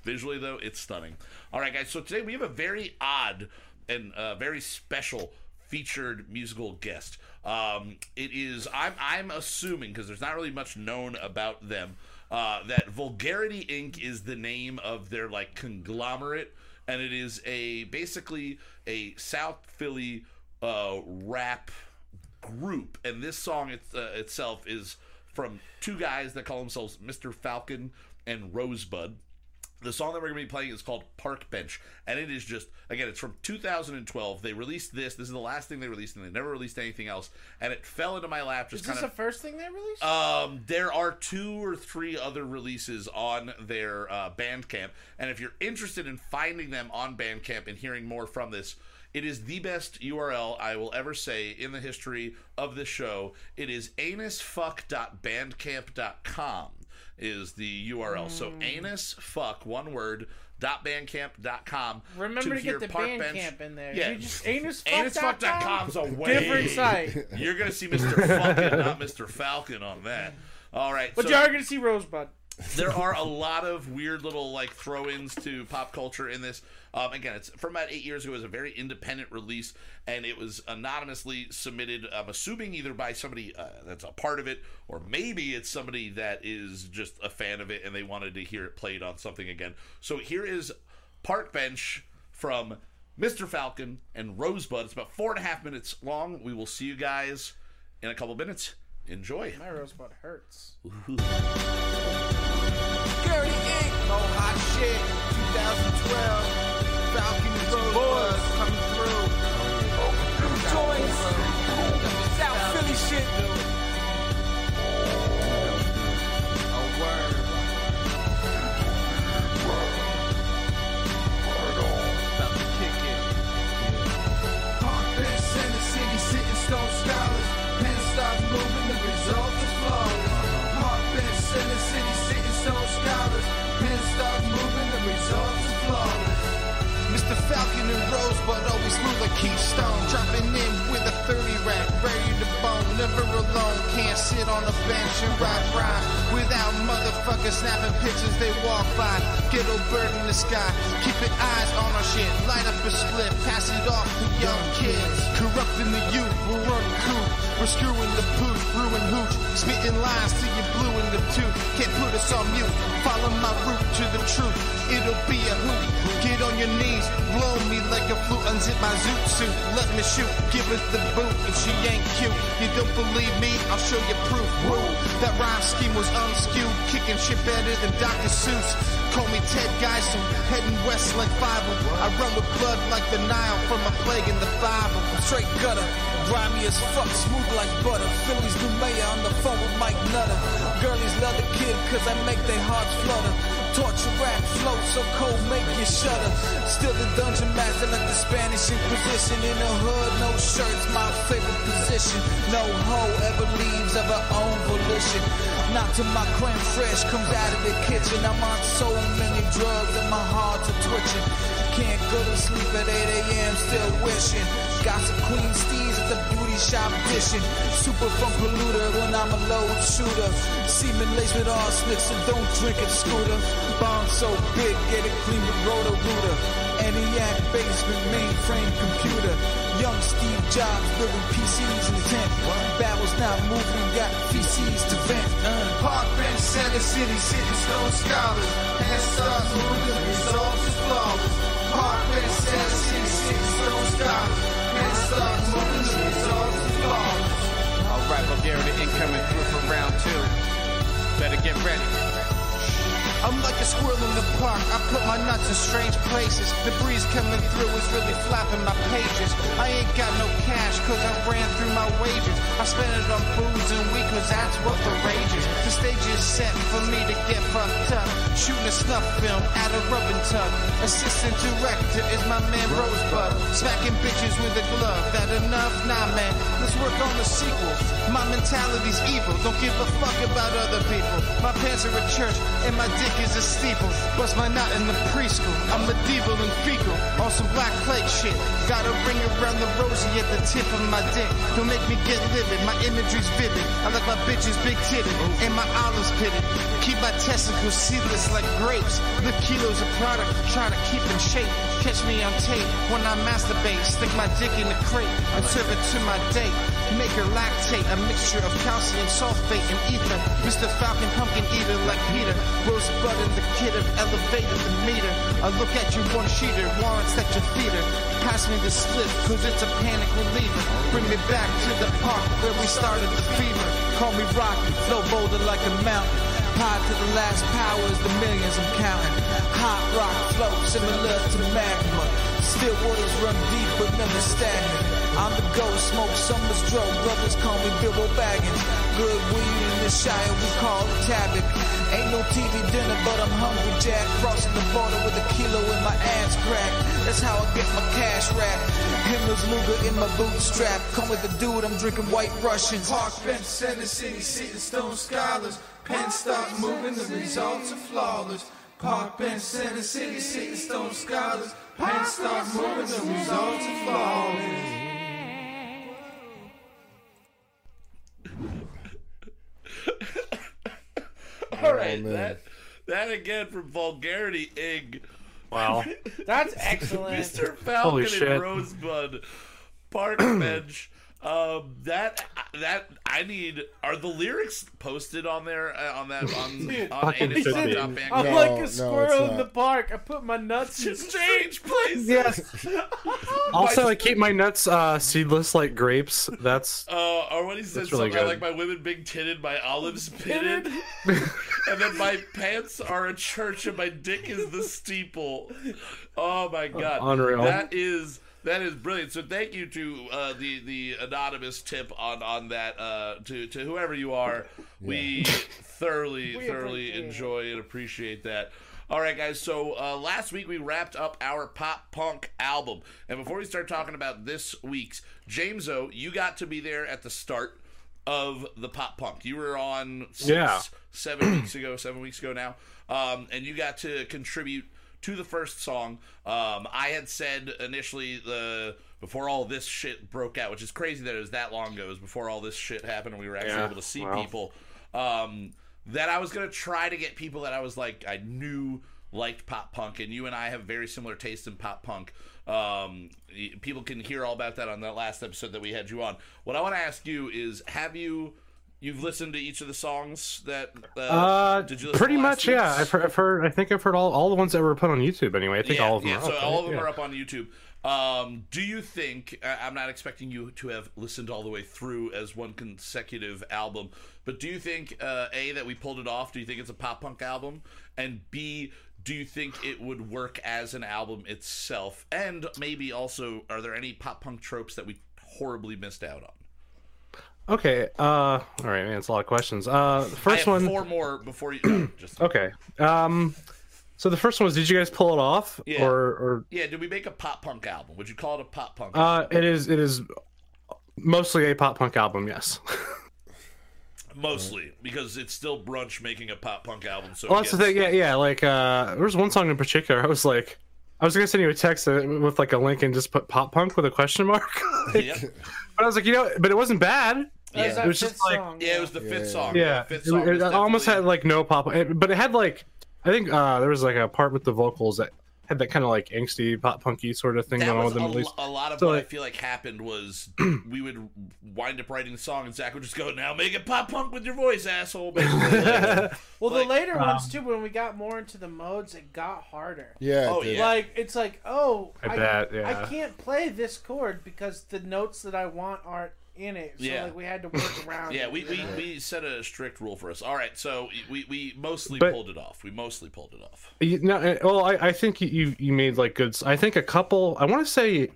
Visually, though, it's stunning. All right, guys. So today we have a very odd and uh, very special featured musical guest. Um, it is. I'm. I'm assuming because there's not really much known about them. Uh, that Vulgarity Inc. is the name of their like conglomerate, and it is a basically a South Philly uh, rap group, and this song uh, itself is from two guys that call themselves Mr. Falcon and Rosebud. The song that we're going to be playing is called Park Bench, and it is just again, it's from 2012. They released this. This is the last thing they released, and they never released anything else. And it fell into my lap Is just this kind the first thing they released? Um, there are two or three other releases on their uh, Bandcamp, and if you're interested in finding them on Bandcamp and hearing more from this, it is the best URL I will ever say in the history of this show. It is anusfuck.bandcamp.com is the URL. So hmm. anusfuck one word dot bandcamp.com Remember to, hear get the Park band Bench- camp in there. Yeah. You just anusfuck.com? Anusfuck.com's a way Different site. You're gonna see Mr. Fucking, not Mr. Falcon on that. All right. But so you are to see Rosebud. There are a lot of weird little like throw-ins to pop culture in this. Um, again, it's from about eight years ago. It was a very independent release, and it was anonymously submitted. I'm assuming either by somebody uh, that's a part of it, or maybe it's somebody that is just a fan of it and they wanted to hear it played on something again. So here is Park Bench from Mr. Falcon and Rosebud. It's about four and a half minutes long. We will see you guys in a couple minutes. Enjoy. My Rosebud hurts. Gary Inc. No hot shit. 2012. Falcon Rosebud coming through. Oh. Joints. South Philly shit. Falcon and Rosebud always smooth like Keystone. Dropping in with a 30 rack, ready to bone. Never alone, can't sit on a bench and rock rhyme. Without motherfuckers snapping pictures, they walk by. Ghetto bird in the sky, keeping eyes on our shit. Light up a split, pass it off to young kids. Corrupting the youth, we're cool. We're screwing the pooch, brewing hooch. Spitting lies till you're blue in the tooth. Can't put us on mute. Follow my route to the truth. It'll be a hoot. Get on your knees, blow me like a flute. Unzip my zoot suit, let me shoot. Give us the boot if she ain't cute. You don't believe me? I'll show you proof. Woo. That rhyme scheme was unskewed, kicking shit better than Dr. Seuss. Call me Ted Geisel, heading west like Bible. I run with blood like the Nile from a plague in the Bible. I'm straight gutter, Grimy as fuck, smooth like butter. Philly's new mayor on the phone with Mike Nutter. Girlies love the kid cause I make their hearts flutter. Torture rap flow so cold make you shudder. Still the dungeon master like the Spanish Inquisition. In the hood, no shirts, my favorite position. No hoe ever leaves of her own volition. Not till my creme fresh comes out of the kitchen. I'm on so many drugs that my heart's a twitching. Can't go to sleep at 8 a.m. still wishing. Gossip Queen Steez at the beauty shop dishing. Super fun polluter when I'm a load shooter. Semen laced with arsenic, so don't drink it, scooter. Bomb so big, get it clean with Roto-Rooter. ENIAC basement mainframe computer. Young Steve Jobs building PCs in the tent. Battles not moving, got PCs to vent. Uh. Park bench, center city, sitting stone scholars. Start moving, the results is flawless. The. Alright, Bulgaria incoming through for round two. Better get ready. I'm like a squirrel in the park. I put my nuts in strange places. The breeze coming through is really flapping my pages. I ain't got no cash cause I ran through my wages. I spent it on booze and weed cause that's what the rage is. The stage is set for me to get fucked up. Shooting a snuff film at a rubbing tub. Assistant director is my man Rosebud. Smacking bitches with a glove. That enough? Nah man, let's work on the sequel. My mentality's evil. Don't give a fuck about other people. My pants are a church and my dick is a steeple. Bust my knot in the preschool. I'm medieval and fecal. On some black plague shit. Got a ring around the rosy at the tip of my dick. Don't make me get livid. My imagery's vivid. I like my bitches big titted and my olives pitted. Keep my testicles seedless like grapes. Lift kilos of product. Try to keep in shape. Catch me on tape when I masturbate. Stick my dick in the crate and serve it to my date. Make her lactate, a mixture of calcium sulfate and ether. Mr. Falcon pumpkin eater like Peter. Rosebud and the kid have elevated the meter. I look at you one sheeter, warrants that you feed her. Pass me the slip, cause it's a panic reliever. Bring me back to the park where we started the fever. Call me Rocky, flow boulder like a mountain. High to the last powers, the millions I'm counting. Hot rock flow similar to magma. Still waters run deep but never stagnant. I'm the ghost, smoke summer's drug. Brothers call me Bilbo Baggins. Good weed in the Shire, we call it Tabak. Ain't no TV dinner, but I'm hungry, Jack. Crossing the border with a kilo in my ass crack. That's how I get my cash wrapped. Himmler's Luger in my bootstrap. Come with the dude, I'm drinking white Russians. Park bench, center city, sitting stone scholars. Pen stop moving, the results are flawless. Park bench, center city, sitting stone scholars. Pen stop moving, the results are flawless. *laughs* All oh, right, man. that that again from Vulgarity Ig. Wow. *laughs* That's excellent. Mr. Holy Falcon shit. and Rosebud, Park Bench. Um, that that I need. Are the lyrics posted on there uh, on that on *laughs* on Fucking should be. Top Band? I'm No, like no, a it's squirrel in not. the park. I put my nuts in strange places. Yes. *laughs* Also, I keep my nuts uh, seedless like grapes. That's *laughs* Uh, or when he says That's really something I good. like my women big titted, my olives pitted, and then my pants are a church and my dick is the steeple. Oh my god, Unreal. That is that is brilliant. So thank you to uh, the the anonymous tip on on that uh, to to whoever you are. We thoroughly *laughs* We thoroughly appreciate it. enjoy and appreciate that. All right, guys. So uh, last week we wrapped up our pop punk album, and before we start talking about this week's, James O, you got to be there at the start of the pop punk. You were on six, Yeah. seven weeks ago, seven weeks ago now, um, and you got to contribute to the first song. Um, I had said initially the before all this shit broke out, which is crazy that it was that long ago. It was before all this shit happened, and we were actually Yeah, able to see wow. people. Um, that I was gonna try to get people that I was like I knew liked pop punk, and you and I have very similar taste in pop punk. Um, people can hear all about that on that last episode that we had you on. What I want to ask you is, have you you've listened to each of the songs that? Uh, uh, did you listen pretty much. Yeah. I've heard, I've heard. I think I've heard all, all the ones that were put on YouTube. Anyway, I think yeah, all of them. yeah, are so up, all right? of them Yeah. are up on YouTube. Um, do you think I'm not expecting you to have listened all the way through as one consecutive album, but do you think uh, a that we pulled it off? Do you think it's a pop punk album? And b do you think it would work as an album itself? And maybe also, are there any pop punk tropes that we horribly missed out on? Okay. Uh, all right, man. It's a lot of questions. Uh, first one. four more before you. no, *clears throat* just Okay. Um, so the first one was, did you guys pull it off, Yeah. or or yeah. Did we make a pop punk album? Would you call it a pop punk? uh, it is it is mostly a pop punk album. Yes. Mostly because it's still brunch making a pop punk album. So well, that's the thing. Yeah, yeah. Like, uh, there was one song in particular. I was like, I was gonna send you a text with like a link and just put pop punk with a question mark. *laughs* Like, Yep. But I was like, you know, but it wasn't bad. That was Yeah. that It was just fifth like- song, Yeah, it was the fifth Yeah. song. Yeah, fifth it, song. it was almost had like no pop, but it had like, I think uh, there was like a part with the vocals that had that kind of like angsty pop punky sort of thing That going on was with a, them. At least. a lot of So, what I feel like happened was *clears throat* we would wind up writing the song and Zach would just go, "Now make it pop punk with your voice, asshole." *laughs* Well, Like, the later ones um, too, when we got more into the modes, it got harder. Yeah. Oh, it yeah. Like it's like, oh, I bet, yeah. I can't play this chord because the notes that I want aren't in it. So Yeah. like we had to work around. *laughs* yeah, it, we, we, we set a strict rule for us. All right, so we, we mostly But- pulled it off. We mostly pulled it off. You, no, uh, well, I, I think you you made like good. I think a couple. I want to say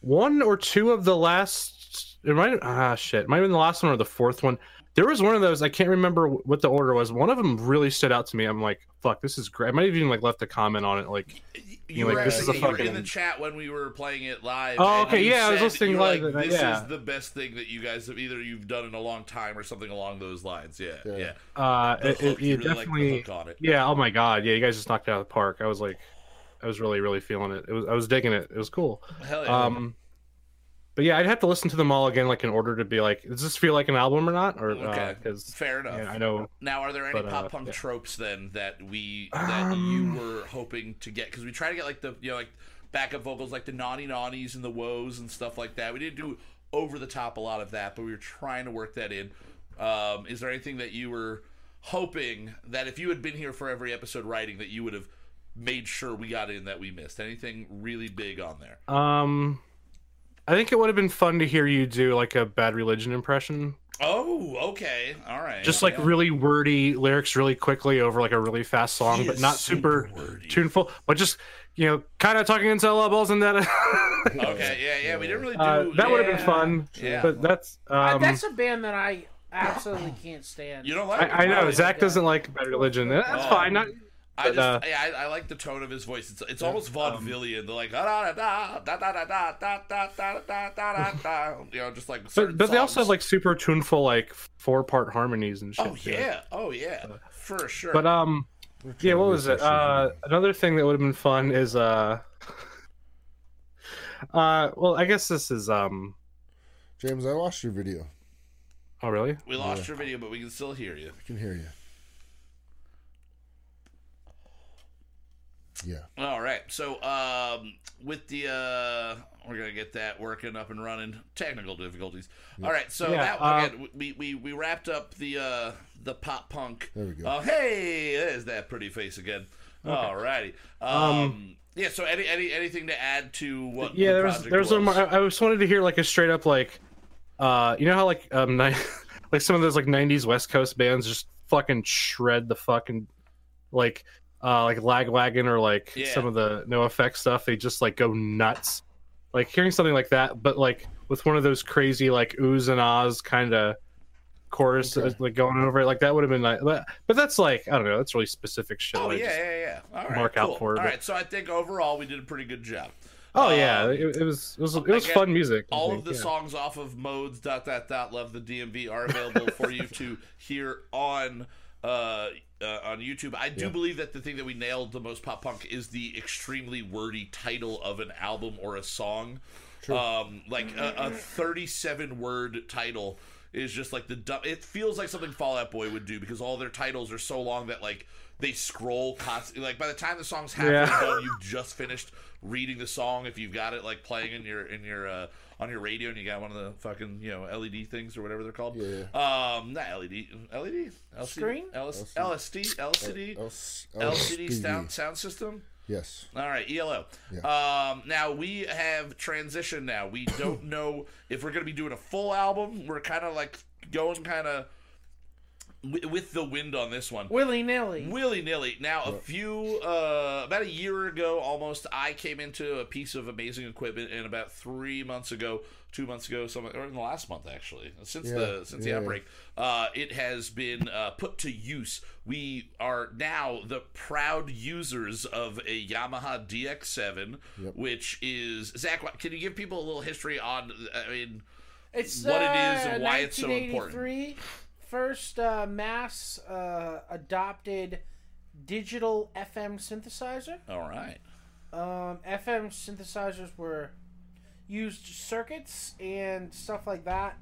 one or two of the last. It might ah shit. It might have been the last one or the fourth one. There was one of those. I can't remember what the order was. One of them really stood out to me. I'm like, fuck, this is great. I might have even like left a comment on it. Like, You, like, were, this is a you were in the chat when we were playing it live. Oh, okay, you yeah, I was listening live Like, this yeah. is the best thing that you guys have either you've done in a long time or something along those lines. Yeah, yeah. Yeah. uh, it, hook, it, you really definitely. hook it. Yeah. Oh my god. Yeah. You guys just knocked it out of the park. I was like, I was really really feeling it. It was. I was digging it. It was cool. Hell yeah. Um, but yeah, I'd have to listen to them all again, like in order to be like, does this feel like an album or not? Or Okay. because Fair enough. I know. Now, are there any But, uh, pop punk yeah. tropes then that we that Um, you were hoping to get? Because we try to get like the you know like backup vocals, like the naughty naughties and the woes and stuff like that. We didn't do over the top a lot of that, but we were trying to work that in. Um, is there anything that you were hoping that if you had been here for every episode writing that you would have made sure we got in that we missed? Anything really big on there? Um, I think it would have been fun to hear you do like a Bad Religion impression, Oh, okay, all right. just like yeah. really wordy lyrics, really quickly over like a really fast song, He but not super super, tuneful, but just you know, kind of talking into syllables and that. *laughs* Okay, yeah, yeah. We didn't really do uh, that would have been fun. Yeah. but that's Uh, um, that's a band that I absolutely can't stand. You don't like? I, I know Really? Zach doesn't like Bad Religion. That's Oh. fine. Not I But, just, uh, yeah, I, I like the tone of his voice. It's it's almost vaudevillian. They're like da da da da da da da da da da da da da da. You know, just like. but, but they also have like super tuneful like four part harmonies and shit. Oh too. yeah, oh yeah, for sure. But um, yeah. What was it? Uh, another thing that would have been fun is uh, uh. Well, I guess this is um. James, I watched your video. Oh really? we lost your video, but we can still hear you. I can hear you. Yeah. All right. So, um, with the uh, we're gonna get that working up and running. Technical difficulties. All right. So Yeah, that uh, again, we, we we wrapped up the uh the pop punk. There we go. Oh hey, there's that pretty face again. All righty. Um, yeah. So any any anything to add to what? Yeah, the there was there was, one was? more, I, I just wanted to hear like a straight up like, uh, you know how like um, ni- *laughs* like some of those like '90s West Coast bands just fucking shred the fucking like uh like Lagwagon or like Yeah. some of the NOFX stuff. They just like go nuts. Like hearing something like that, but like with one of those crazy like oohs and ahs kind of chorus Okay. like going over it, like that would have been nice. But, but that's like I don't know, that's really specific shit. Oh I yeah, yeah, yeah. All right, mark out for it, All but- right, so I think overall we did a pretty good job. Oh yeah, Um, it, it was it was it was again, fun music. I all think, of the yeah. songs off of modes dot dot dot love the DMV are available for you *laughs* to hear on uh, uh, on YouTube. I do believe that the thing that we nailed the most pop punk is the extremely wordy title of an album or a song. Um, like a, a 37 word title is just like the dumb. It feels like something Fall Out Boy would do because all their titles are so long that like they scroll constantly. Like by the time the song's halfway Yeah. done, you've just finished reading the song. If you've got it like playing in your in your uh, on your radio and you got one of the fucking you know LED things or whatever they're called. Yeah. Um, not LED, LED, LCD, Screen? LS, LSD, LCD, L- LCD LCD. sound sound system. Yes. All right, ELO. Um, now we have transitioned. Now we *coughs* don't know if we're going to be doing a full album. We're kind of like going kind of wi- with the wind on this one. Willy nilly. Willy nilly. Now, a few, uh, about a year ago almost, I came into a piece of amazing equipment, and about three months ago, two months ago, something, or in the last month actually, since Yeah, the since the outbreak, uh, it has been uh, put to use. We are now the proud users of a Yamaha DX7, which is Zach. Can you give people a little history on? I mean, It's what it uh, is and why it's so important. 1983, First uh, mass uh, adopted digital FM synthesizer. all right. Um, FM synthesizers were used circuits and stuff like that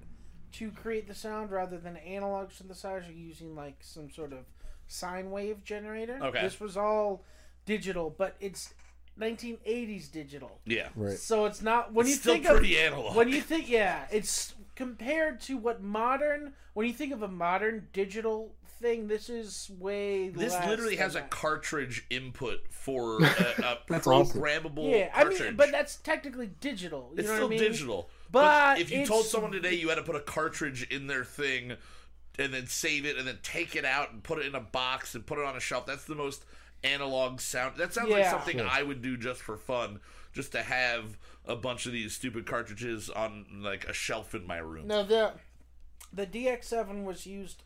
to create the sound rather than analog synthesizer using like some sort of sine wave generator. Okay. This was all digital, but it's 1980s digital. Yeah. Right. So it's not when It's you still think pretty of analog. when you think yeah, it's compared to what modern when you think of a modern digital thing, this is way This less literally than has a that. cartridge input for a, *laughs* a That's awesome. programmable yeah. I mean, but that's technically digital. You it's know still what I mean? digital. But if you told someone today you had to put a cartridge in their thing and then save it and then take it out and put it in a box and put it on a shelf, that's the most analog sound. That sounds like Yeah. something I would do just for fun, just to have a bunch of these stupid cartridges on like a shelf in my room. No, the the DX7 was used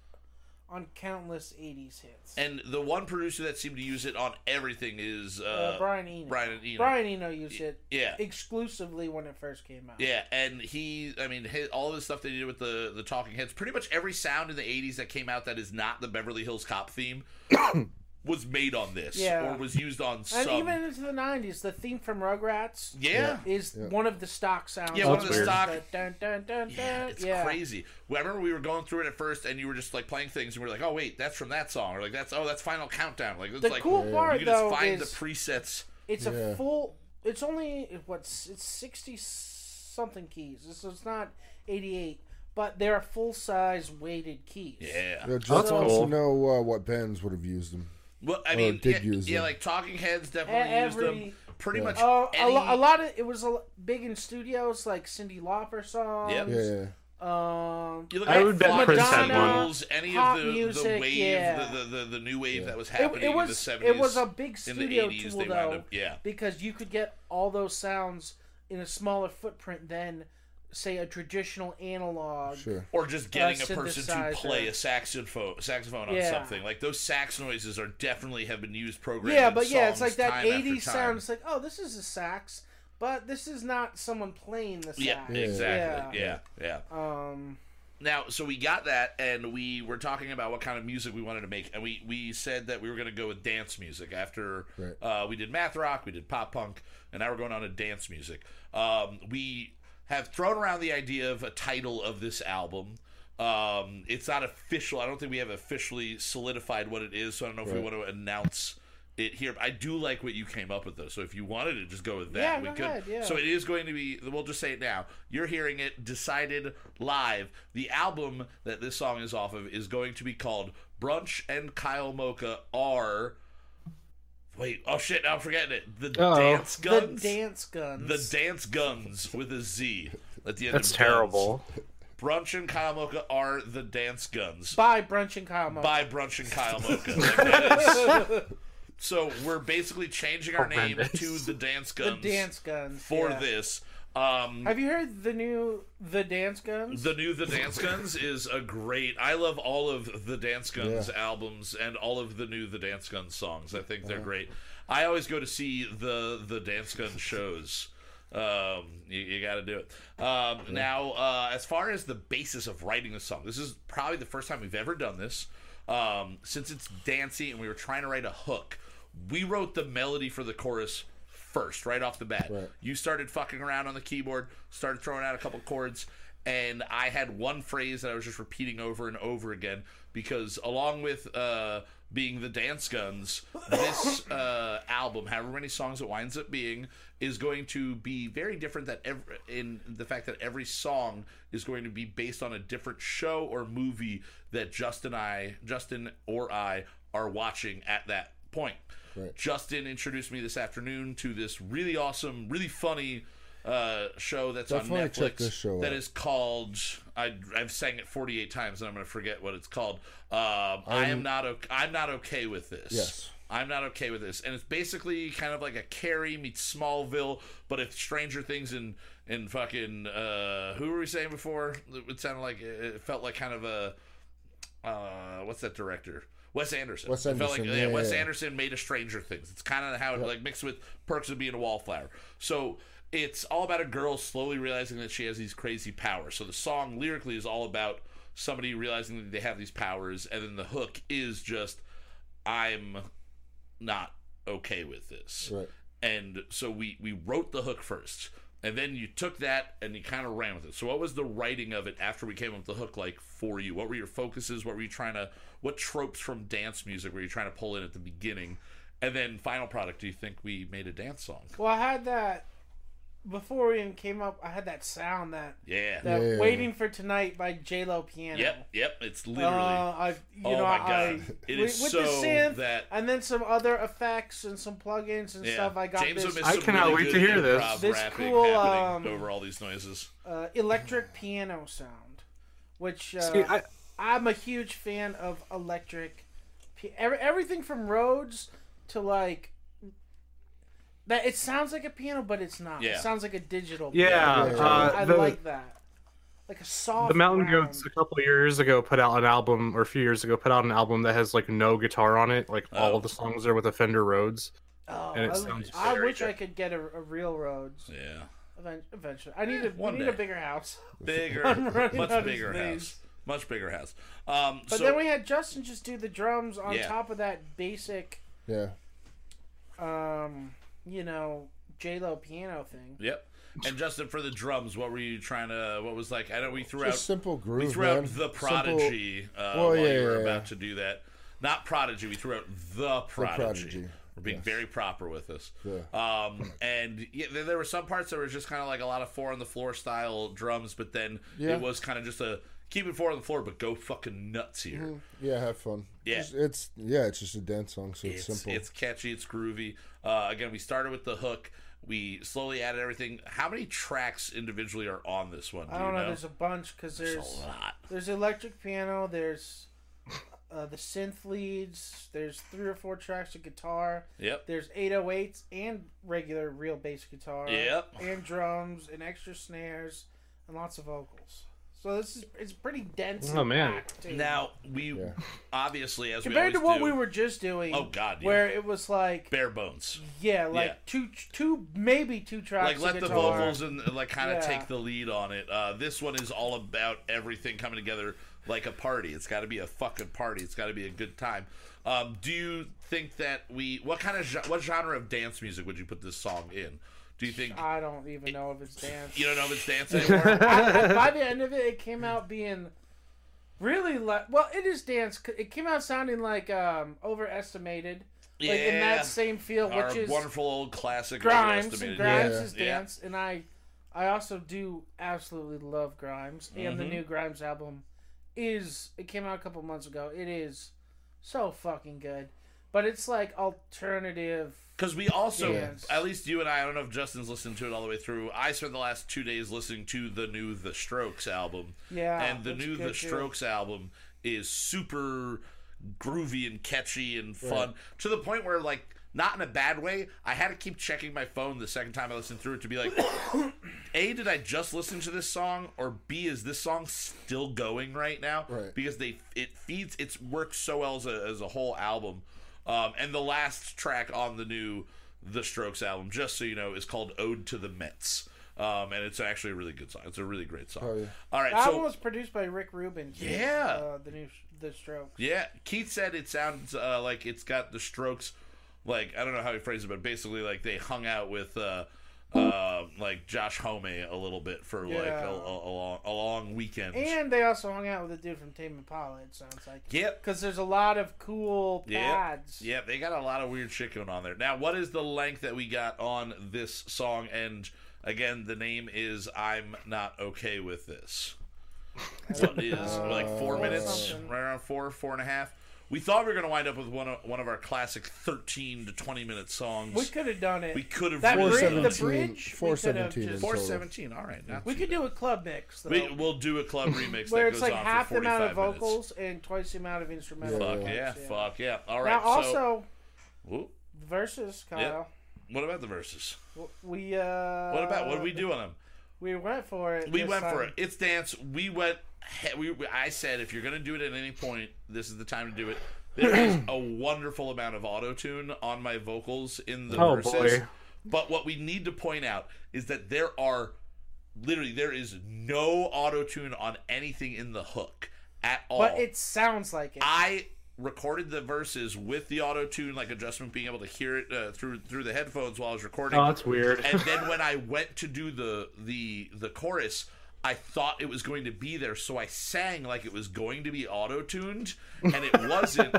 on countless 80s hits. And the one producer that seemed to use it on everything is uh, uh, Brian Eno. Brian Eno. Brian Eno used it Yeah. exclusively when it first came out. Yeah, and he, I mean, his, all the stuff they did with the the Talking Heads, pretty much every sound in the '80s that came out that is not the Beverly Hills Cop theme *coughs* was made on this, Yeah. or was used on And some. even into the 90s, the theme from Rugrats yeah, is one of the stock sounds. Yeah, one on of the this. stock- Dun, dun, dun, yeah, it's yeah. crazy. Well, I remember we were going through it at first, and you were just like playing things, and we were like, "Oh wait, that's from that song," or like, "That's oh, that's Final Countdown." Like, it's The like cool part, you can just find is the presets. it's Yeah. a full. It's only what's it's sixty something keys. So it's not eighty eight, but they're full size weighted keys. Yeah. Yeah, Jeff That's wants cool. to know uh, what bands would have used them. Well, I mean, did yeah, use yeah, like Talking Heads definitely Every- used them. Pretty Yeah. much. Oh, a, lo- a lot of it was a, lo- big in studios like Cyndi Lauper songs. Yep. Yeah. Um, You look I at would bet Flock Prince had one. Any of the, the wave, yeah. the, the, the, the new wave that was happening it in was the 70s. it was a big in the studio 80s, tool they though, up- yeah. because you could get all those sounds in a smaller footprint than say a traditional analog. Sure. or just getting uh, a person to synthesizer. play a saxophone saxophone on Yeah. something like those sax noises are definitely have been used programmed Yeah, but yeah, it's like that time 80s sound. It's like, oh, this is a sax, but this is not someone playing the sax. yeah, exactly yeah yeah Um, Now, so we got that, and we were talking about what kind of music we wanted to make, and we, we said that we were going to go with dance music after Right. uh, we did math rock, we did pop punk, and now we're going on to dance music. Um, we have thrown around the idea of a title of this album. Um, it's not official. I don't think we have officially solidified what it is, so I don't know if we want to announce it here. I do like what you came up with, though. So if you wanted to just go with that, Yeah, we go could. ahead, yeah. So it is going to be. We'll just say it now. You're hearing it decided live. The album that this song is off of is going to be called Brunch and Kyle Mocha are. Wait, oh shit! Now I'm forgetting it. The Uh-oh. Dance the Guns. dance guns. The Dance Guns with a Z at the end. That's of guns. terrible. Brunch and Kyle Mocha are the Dance Guns by Brunch and Kyle Mocha. by Brunch and Kyle Mocha. Like, *laughs* that is- *laughs* so we're basically changing our name to the Dance guns. the dance guns for yeah. this. Um, Have you heard the new the dance guns? The new The Dance Guns *laughs* is a great. I love all of the Dance Guns Yeah. albums and all of the new The Dance Guns songs. I think they're great. I always go to see the the Dance Guns shows. Um, you, you got to do it. Um, Now, uh, as far as the basis of writing the song, this is probably the first time we've ever done this. Um, since it's dancey and we were trying to write a hook, we wrote the melody for the chorus first, right off the bat. Right. You started fucking around on the keyboard, started throwing out a couple chords, and I had one phrase that I was just repeating over and over again because, along with uh, being the Dance Guns, this *laughs* uh, album, however many songs it winds up being, is going to be very different. That every, in the fact that every song is going to be based on a different show or movie that Justin I, Justin or I are watching at that point. Right. Justin introduced me this afternoon to this really awesome, really funny uh, show that's Definitely on Netflix check this show that out. is called. I, I've sang it 48 times and I'm going to forget what it's called. Um, I am not. Okay, I'm not okay with this. Yes. I'm not okay with this, and it's basically kind of like a Carrie meets Smallville, but if Stranger Things and and fucking uh, who were we saying before? It sounded like it felt like kind of a uh, what's that director? Wes Anderson. Wes It felt like Anderson, yeah, Wes yeah. Anderson made a Stranger Things. It's kind of how it like mixed with Perks of Being a Wallflower. So it's all about a girl slowly realizing that she has these crazy powers. So the song lyrically is all about somebody realizing that they have these powers, and then the hook is just I'm not okay with this. Right. And so we we wrote the hook first. And then you took that and you kind of ran with it. So what was the writing of it after we came up with the hook like for you? What were your focuses? What were you trying to what tropes from dance music were you trying to pull in at the beginning? And then final product, do you think we made a dance song? Well, I had that before we even came up. I had that sound that Yeah. that Yeah. "Waiting for Tonight" by J Lo Piano. Yep, yep. It's Uh, literally I, you Oh know, my I, God. It with, is with so the synth that- and then some other effects and some plugins and yeah. stuff. I got James this will miss I cannot really wait to hear this. This cool, um, over all these noises. uh, electric piano sound, which uh, See, I, I'm a huge fan of electric. Every, everything from Rhodes to like that. It sounds like a piano, but it's not. Yeah. It sounds like a digital. yeah, piano. uh, I the, like that. Like a soft. the Mountain round. Goats a couple of years ago put out an album, or a few years ago, put out an album that has like no guitar on it. Like all Oh. of the songs are with a Fender Rhodes. Oh, and it I, sounds I very wish I could get a, a real Rhodes Yeah. eventually. I need a one we need day. a bigger house. Bigger, *laughs* much bigger space. house. Much bigger house. Um, But so, then we had Justin just do the drums on Yeah. top of that basic, Yeah. um, you know, J Lo piano thing. Yep. And Justin, for the drums, what were you trying to? What was like? I know we threw out simple groove, we threw man. out the Simple- prodigy uh, Well, while yeah, you were yeah, about yeah. to do that. Not prodigy. We threw out the prodigy. Prodigy, We're being yes. very proper with this. Yeah. Um, and yeah, there, there were some parts that were just kind of like a lot of four on the floor style drums, but then Yeah. it was kind of just a keep it four on the floor, but go fucking nuts here. Yeah, have fun. Yeah. Just- it's yeah, it's just a dance song, so it's, It's, simple. it's catchy. It's groovy. Uh, again, we started with the hook. We slowly added everything. How many tracks individually are on this one? Do I don't you know. know? There's a bunch because There's there's a lot. there's electric piano. There's uh, the synth leads. There's three or four tracks of guitar. Yep. There's 808s and regular real bass guitar. Yep. And drums and extra snares and lots of vocals. So this is it's pretty dense. Oh, man. packed. Now we Yeah. obviously as compared we to what always we were just doing. Oh, God, yeah. Where it was like bare bones. yeah, like Yeah. two two maybe two tracks. Like of let the guitar. vocals and like kind of Yeah. take the lead on it. Uh, this one is all about everything coming together like a party. It's got to be a fucking party. It's got to be a good time. Um, do you think that we? What kind of what genre of dance music would you put this song in? Do you think I don't even know if it's dance. you don't know if it's dance *laughs* anymore? by the end of it, it came out being really like well, it is dance. It came out sounding like um overestimated, like in that same feel, Our which is wonderful old classic Grimes. overestimated. And Grimes Yeah. is Yeah. dance, and I, I also do absolutely love Grimes, and Mm-hmm. the new Grimes album is. It came out a couple months ago. It is so fucking good, but it's like alternative. Because we also, Yes. at least you and I, I don't know if Justin's listened to it all the way through. I spent the last two days listening to the new The Strokes album. Yeah, And the new The too. Strokes album is super groovy and catchy and fun to the point where, like, not in a bad way, I had to keep checking my phone the second time I listened through it to be like, *coughs* A, did I just listen to this song? Or B, is this song still going right now? Right. Because they it feeds, it works so well as a, as a whole album. Um, and the last track on the new The Strokes album, just so you know, is called Ode to the Mets. Um, and it's actually a really good song. It's a really great song. Oh, yeah. All right, The album so was produced by Rick Rubin. Too, Yeah. uh, the new the Strokes. yeah, Keith said it sounds uh, like it's got the Strokes. Like I don't know how he phrased it, but basically like they hung out with uh, uh, like Josh Homme a little bit for like a, a, a long a long weekend. And they also hung out with a dude from Tame Impala. It sounds like. Yep. Because there's a lot of cool Yep. pads. Yep, they got a lot of weird shit going on there. Now, what is the length that we got on this song? And again, the name is "I'm Not Okay with This." *laughs* What is like four minutes, right around four, four and a half. We thought we were going to wind up with one of one of our classic thirteen to twenty minute songs. We could have done it. We could have that really bridge, done the it. bridge. we Four could have seventeen just- in Four total. seventeen. All right, not We too could do a club mix though, We, we'll do a club *laughs* remix where that it's goes like on half the amount of 45 minutes. vocals and twice the amount of instrumental. Fuck parts, yeah, fuck yeah. All right. Now also Ooh, versus Kyle. what about the verses? We uh. What about what do we do on them? We went for it. We this went for it. It's dance. We went. He- We, we- I said if you're gonna do it at any point, this is the time to do it. There is *clears throat* a wonderful amount of auto tune on my vocals in the Oh, verses. boy. But what we need to point out is that there are literally there is no auto tune on anything in the hook at all. But it sounds like it. I recorded the verses with the auto tune like adjustment, being able to hear it uh, through through the headphones while I was recording. Oh, that's weird. and then *laughs* when I went to do the the the chorus, I thought it was going to be there, so I sang like it was going to be auto tuned, and it *laughs* wasn't.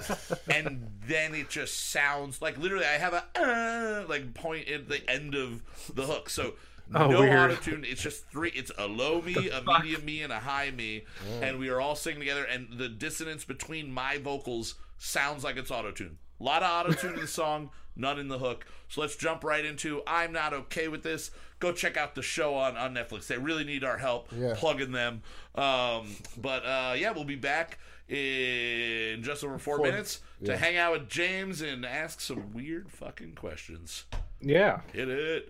and then it just sounds like literally I have a uh, like point at the end of the hook. So. Oh, no auto tune. It's just three. It's a low me, a medium me, and a high me, and we are all singing together. And the dissonance between my vocals sounds like it's auto tune. A lot of auto tune in the song, none in the hook. So let's jump right into I'm not okay with this. Go check out the show on, on Netflix. They really need our help Yeah. plugging them. Um, but uh, yeah, we'll be back in just over four, Four- minutes to hang out with James and ask some weird fucking questions. yeah. Hit it.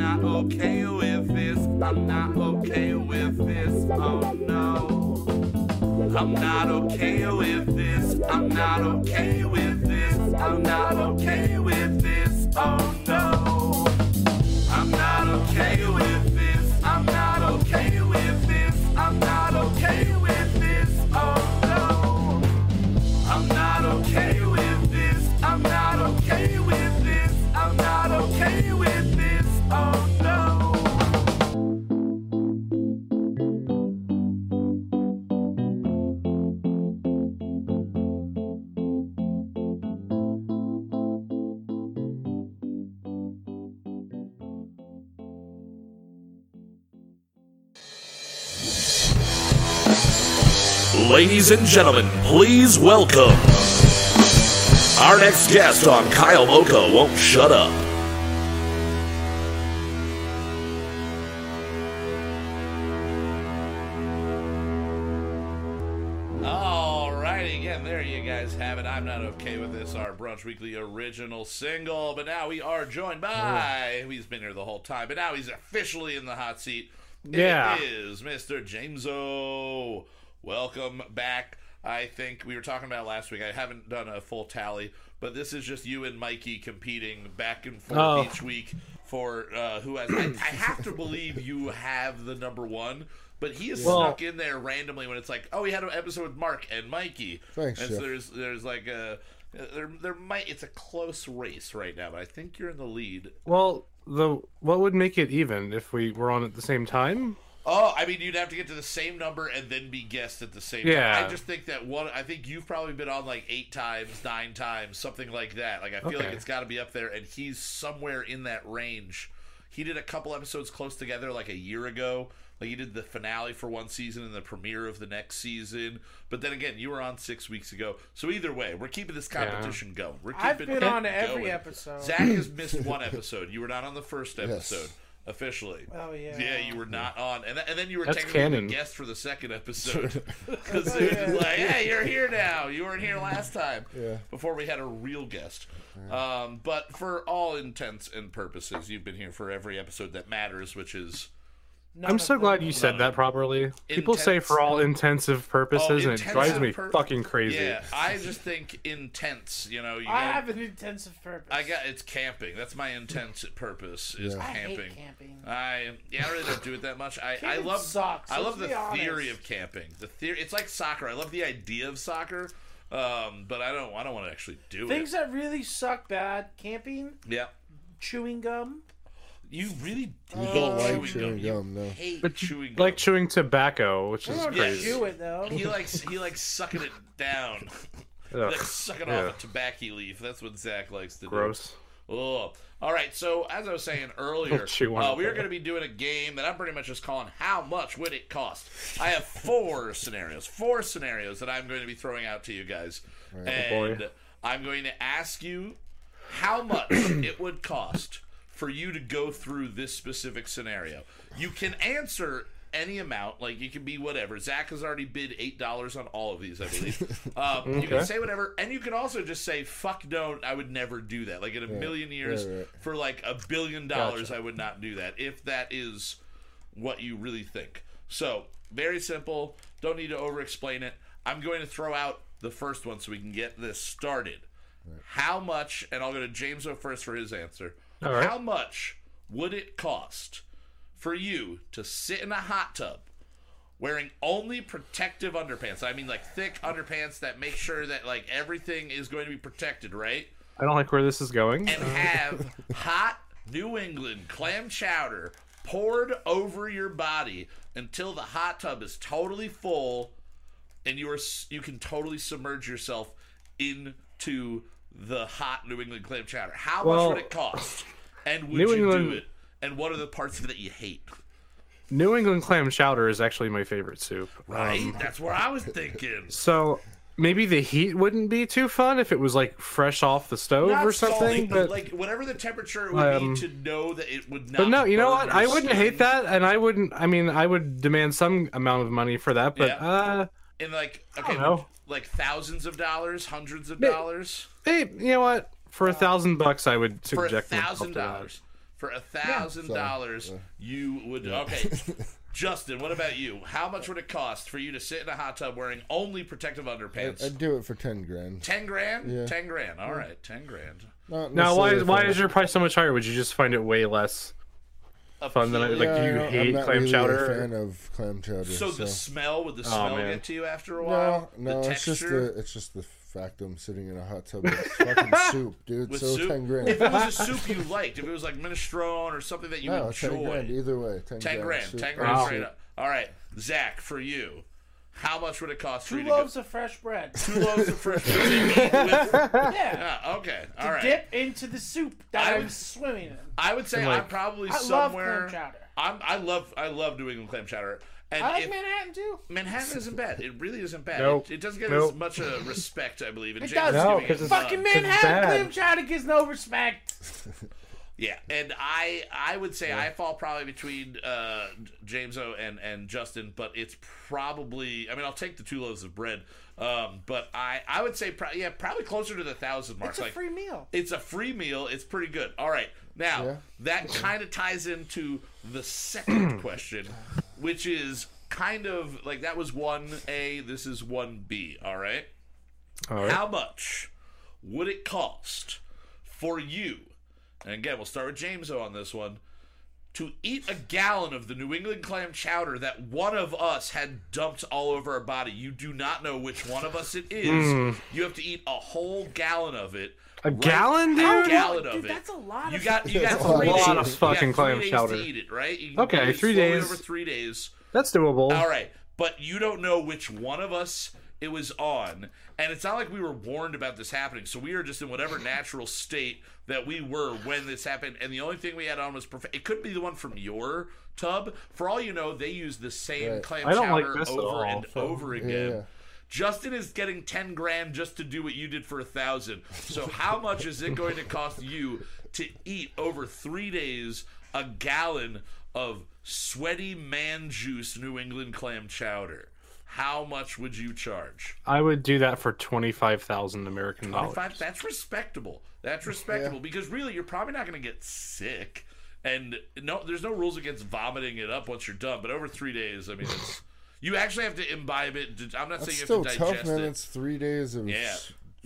Not okay Ladies and gentlemen, please welcome our next guest on Kyle Mocha Won't Shut Up. All right, again, there you guys have it. I'm not okay with this. Our Brunch Weekly original single, but now we are joined by. He's been here the whole time, but now he's officially in the hot seat. Yeah. It is Mr. James O. Welcome back. I think we were talking about it last week. I haven't done a full tally, but this is just you and Mikey competing back and forth Oh. each week for uh, who has. I, I have to believe you have the number one, but he is Well- snuck in there randomly when it's like, oh, we had an episode with Mark and Mikey. Thanks, And so there's there's like a there there might it's a close race right now, but I think you're in the lead. Well, the what would make it even if we were on at the same time? Oh, I mean, you'd have to get to the same number and then be guessed at the same Yeah. time. I just think that one. I think you've probably been on like eight times, nine times, something like that. Like I feel like it's got to be up there, and he's somewhere in that range. He did a couple episodes close together, like a year ago. Like he did the finale for one season and the premiere of the next season. But then again, you were on six weeks ago. So either way, we're keeping this competition going. We're keeping I've been it on every episode. Zach has *laughs* missed one episode. You were not on the first Yes. Episode officially. Oh, yeah. Yeah, you were not on, and, th- and then you were That's technically canon. the guest for the second episode because *laughs* *laughs* it was like, hey, you're here now. You weren't here last time. Yeah. Before we had a real guest. Um, but for all intents and purposes, you've been here for every episode that matters, which is None I'm so glad you said that properly. People say for all intensive purposes, Oh, and it drives me pur- fucking crazy. yeah. I just think intense. You know, you I gotta- have an intensive purpose. I got it's camping. That's my intense purpose is Yeah. I camping. hate camping. I yeah, I really don't do it that much. I, I love sucks, I love the be honest. theory of camping. The theory it's like soccer. I love the idea of soccer, um, but I don't I don't want to actually do Things it. Things that really suck bad: camping, Yeah, chewing gum. You really You hate don't like chewing chewing You gum, no. hate But chewing gum. like chewing tobacco, which I is don't crazy. chew it though. he likes he likes sucking it down, *laughs* Ugh, like sucking yeah. off a tobacco leaf. That's what Zach likes to do. Gross. Oh, all right. So as I was saying earlier, uh, we are going to be doing a game that I'm pretty much just calling "How much would it cost?" I have four *laughs* scenarios, four scenarios that I'm going to be throwing out to you guys, and boy. I'm going to ask you how much it would cost for you to go through this specific scenario. You can answer any amount, like you can be whatever. Zach has already bid eight dollars on all of these, I believe. Um, *laughs* You can say whatever, and you can also just say "fuck no," I would never do that. Like in a million years, right, right. for like a billion dollars, I would not do that. If that is what you really think. So very simple. Don't need to over-explain it. I'm going to throw out the first one so we can get this started. How much? And I'll go to James O first for his answer. All right. How much would it cost for you to sit in a hot tub wearing only protective underpants? I mean, like thick underpants that make sure that like everything is going to be protected, right? I don't like where this is going. and uh, have *laughs* hot New England clam chowder poured over your body until the hot tub is totally full and you are you can totally submerge yourself into the hot New England clam chowder. How much would it cost? And would New you do it? And what are the parts of it that you hate? New England clam chowder is actually my favorite soup. Right? Um, That's what I was thinking. so maybe the heat wouldn't be too fun if it was like fresh off the stove Not or something. salty, but like whatever the temperature it would Um, be to know that it would not. But no, you know what? I wouldn't hate that, and I wouldn't. I mean, I would demand some amount of money for that. But Yeah. uh, in like okay, don't know. like thousands of dollars, hundreds of May- dollars. hey, you know what? For a uh, thousand bucks, I would for a subject myself thousand dollars. For a thousand dollars, you would okay. *laughs* Justin, what about you? How much would it cost for you to sit in a hot tub wearing only protective underpants? I'd do it for ten grand. ten grand. Yeah. Ten grand. All right, ten grand. Now, why necessarily why is your price so much higher? Would you just find it way less fun than I, like? Yeah, do you I hate I'm not clam really chowder? A fan of clam chowder. So So, the smell would the oh, smell man. get to you after a no, while? no, the it's just texture? the it's just the fact I'm sitting in a hot tub with *laughs* fucking soup, dude. with so soup. ten grand. If it was a soup you liked, if it was like minestrone or something that you no, ten enjoy, grand either way. Ten, ten grand, soup. ten grand Wow. straight up. All right, Zach, for you, how much would it cost for Two you to go? loaves of fresh bread. *laughs* Two loaves of fresh bread *laughs* with. Yeah. Yeah, okay, all right. Dip into the soup that I I'm swimming in. I would say Like- I'm probably I love somewhere. clam chowder. I'm, I love I love New England clam chowder. And I like if, Manhattan too. Manhattan isn't bad. It really isn't bad. Nope. It, it doesn't get Nope. as much uh, respect, I believe. And It James does. is No, giving 'cause it it's- Fucking it's Manhattan bad. clam chowder gets no respect. *laughs* Yeah, and I I would say I fall probably between uh, James O and and Justin, but it's probably I mean I'll take the two loaves of bread, um, but I I would say pro- yeah probably closer to the thousand mark. It's a like free meal. it's a free meal. It's pretty good. All right, now Yeah. that kind of ties into the second *clears throat* question, which is kind of like that was one A. This is one B. All right. All right. How much would it cost for you? And again, we'll start with James O on this one. To eat a gallon of the New England clam chowder that one of us had dumped all over our body. You do not know which one of us it is. Hmm. You have to eat a whole gallon of it. A gallon, dude. A gallon of Dude, it. that's a lot You of got you got That's a three lot days. of you got fucking three clam days chowder. to eat it, right? You Okay, three days. over three days. That's doable. All right, but you don't know which one of us it was on, and it's not like we were warned about this happening. So we are just in whatever *laughs* natural state that we were when this happened, and the only thing we had on was perfect. It could be the one from your tub. For all you know, they use the same Right. clam I don't like chowder over all, and so- over again. yeah. Justin is getting ten grand just to do what you did for a thousand. So how *laughs* much is it going to cost you to eat over three days a gallon of sweaty man juice New England clam chowder? How much would you charge? I would do that for twenty five thousand American dollars. Five. That's respectable. That's respectable because really, you're probably not going to get sick. And no, there's no rules against vomiting it up once you're done. But over three days, I mean, it's, *sighs* you actually have to imbibe it. I'm not That's saying you still have to tough, digest man. it. It's three days of Yeah.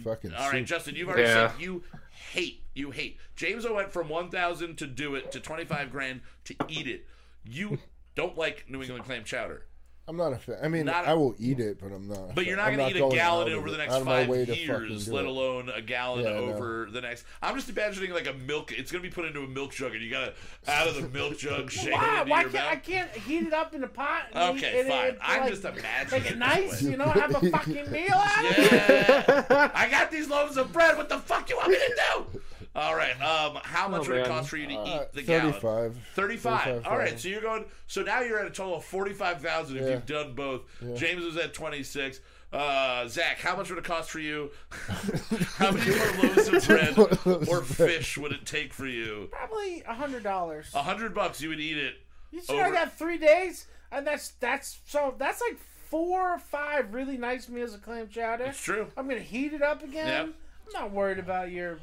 fucking. All right, soup. Justin, you've already Yeah. said you hate, you hate. James O went from 1,000 to do it to 25 grand to eat it. You don't like New England clam chowder. I'm not a fan. I mean, Not I will eat it, but I'm not. But you're not going to eat a gallon over the next out of my five way to fucking years, let alone a gallon Yeah, over the next. I'm just imagining like a milk. It's going to be put into a milk jug, and you got to out of the milk jug, *laughs* shake it Why? into Why your can't I can't heat it up in a pot? Okay, eat it fine. I'm like, just imagining Make it it nice, you know. Have a *laughs* fucking meal out of it. Yeah, *laughs* I got these loaves of bread. What the fuck you want me to do? All right. Um, how much Oh, would it cost for you to Uh, eat the gallon? 35. 35. All right, so you're going. So now you're at a total of 45,000 if Yeah. you've done both. James was at 26. Uh, Zach, how much would it cost for you? *laughs* how many more loaves *laughs* of bread or fish would it take for you? Probably a hundred dollars. A hundred bucks, you would eat it. You see, I got three days, and that's that's so that's like four or five really nice meals of clam chowder. It's true. I'm gonna heat it up again. Yep. I'm not worried about your,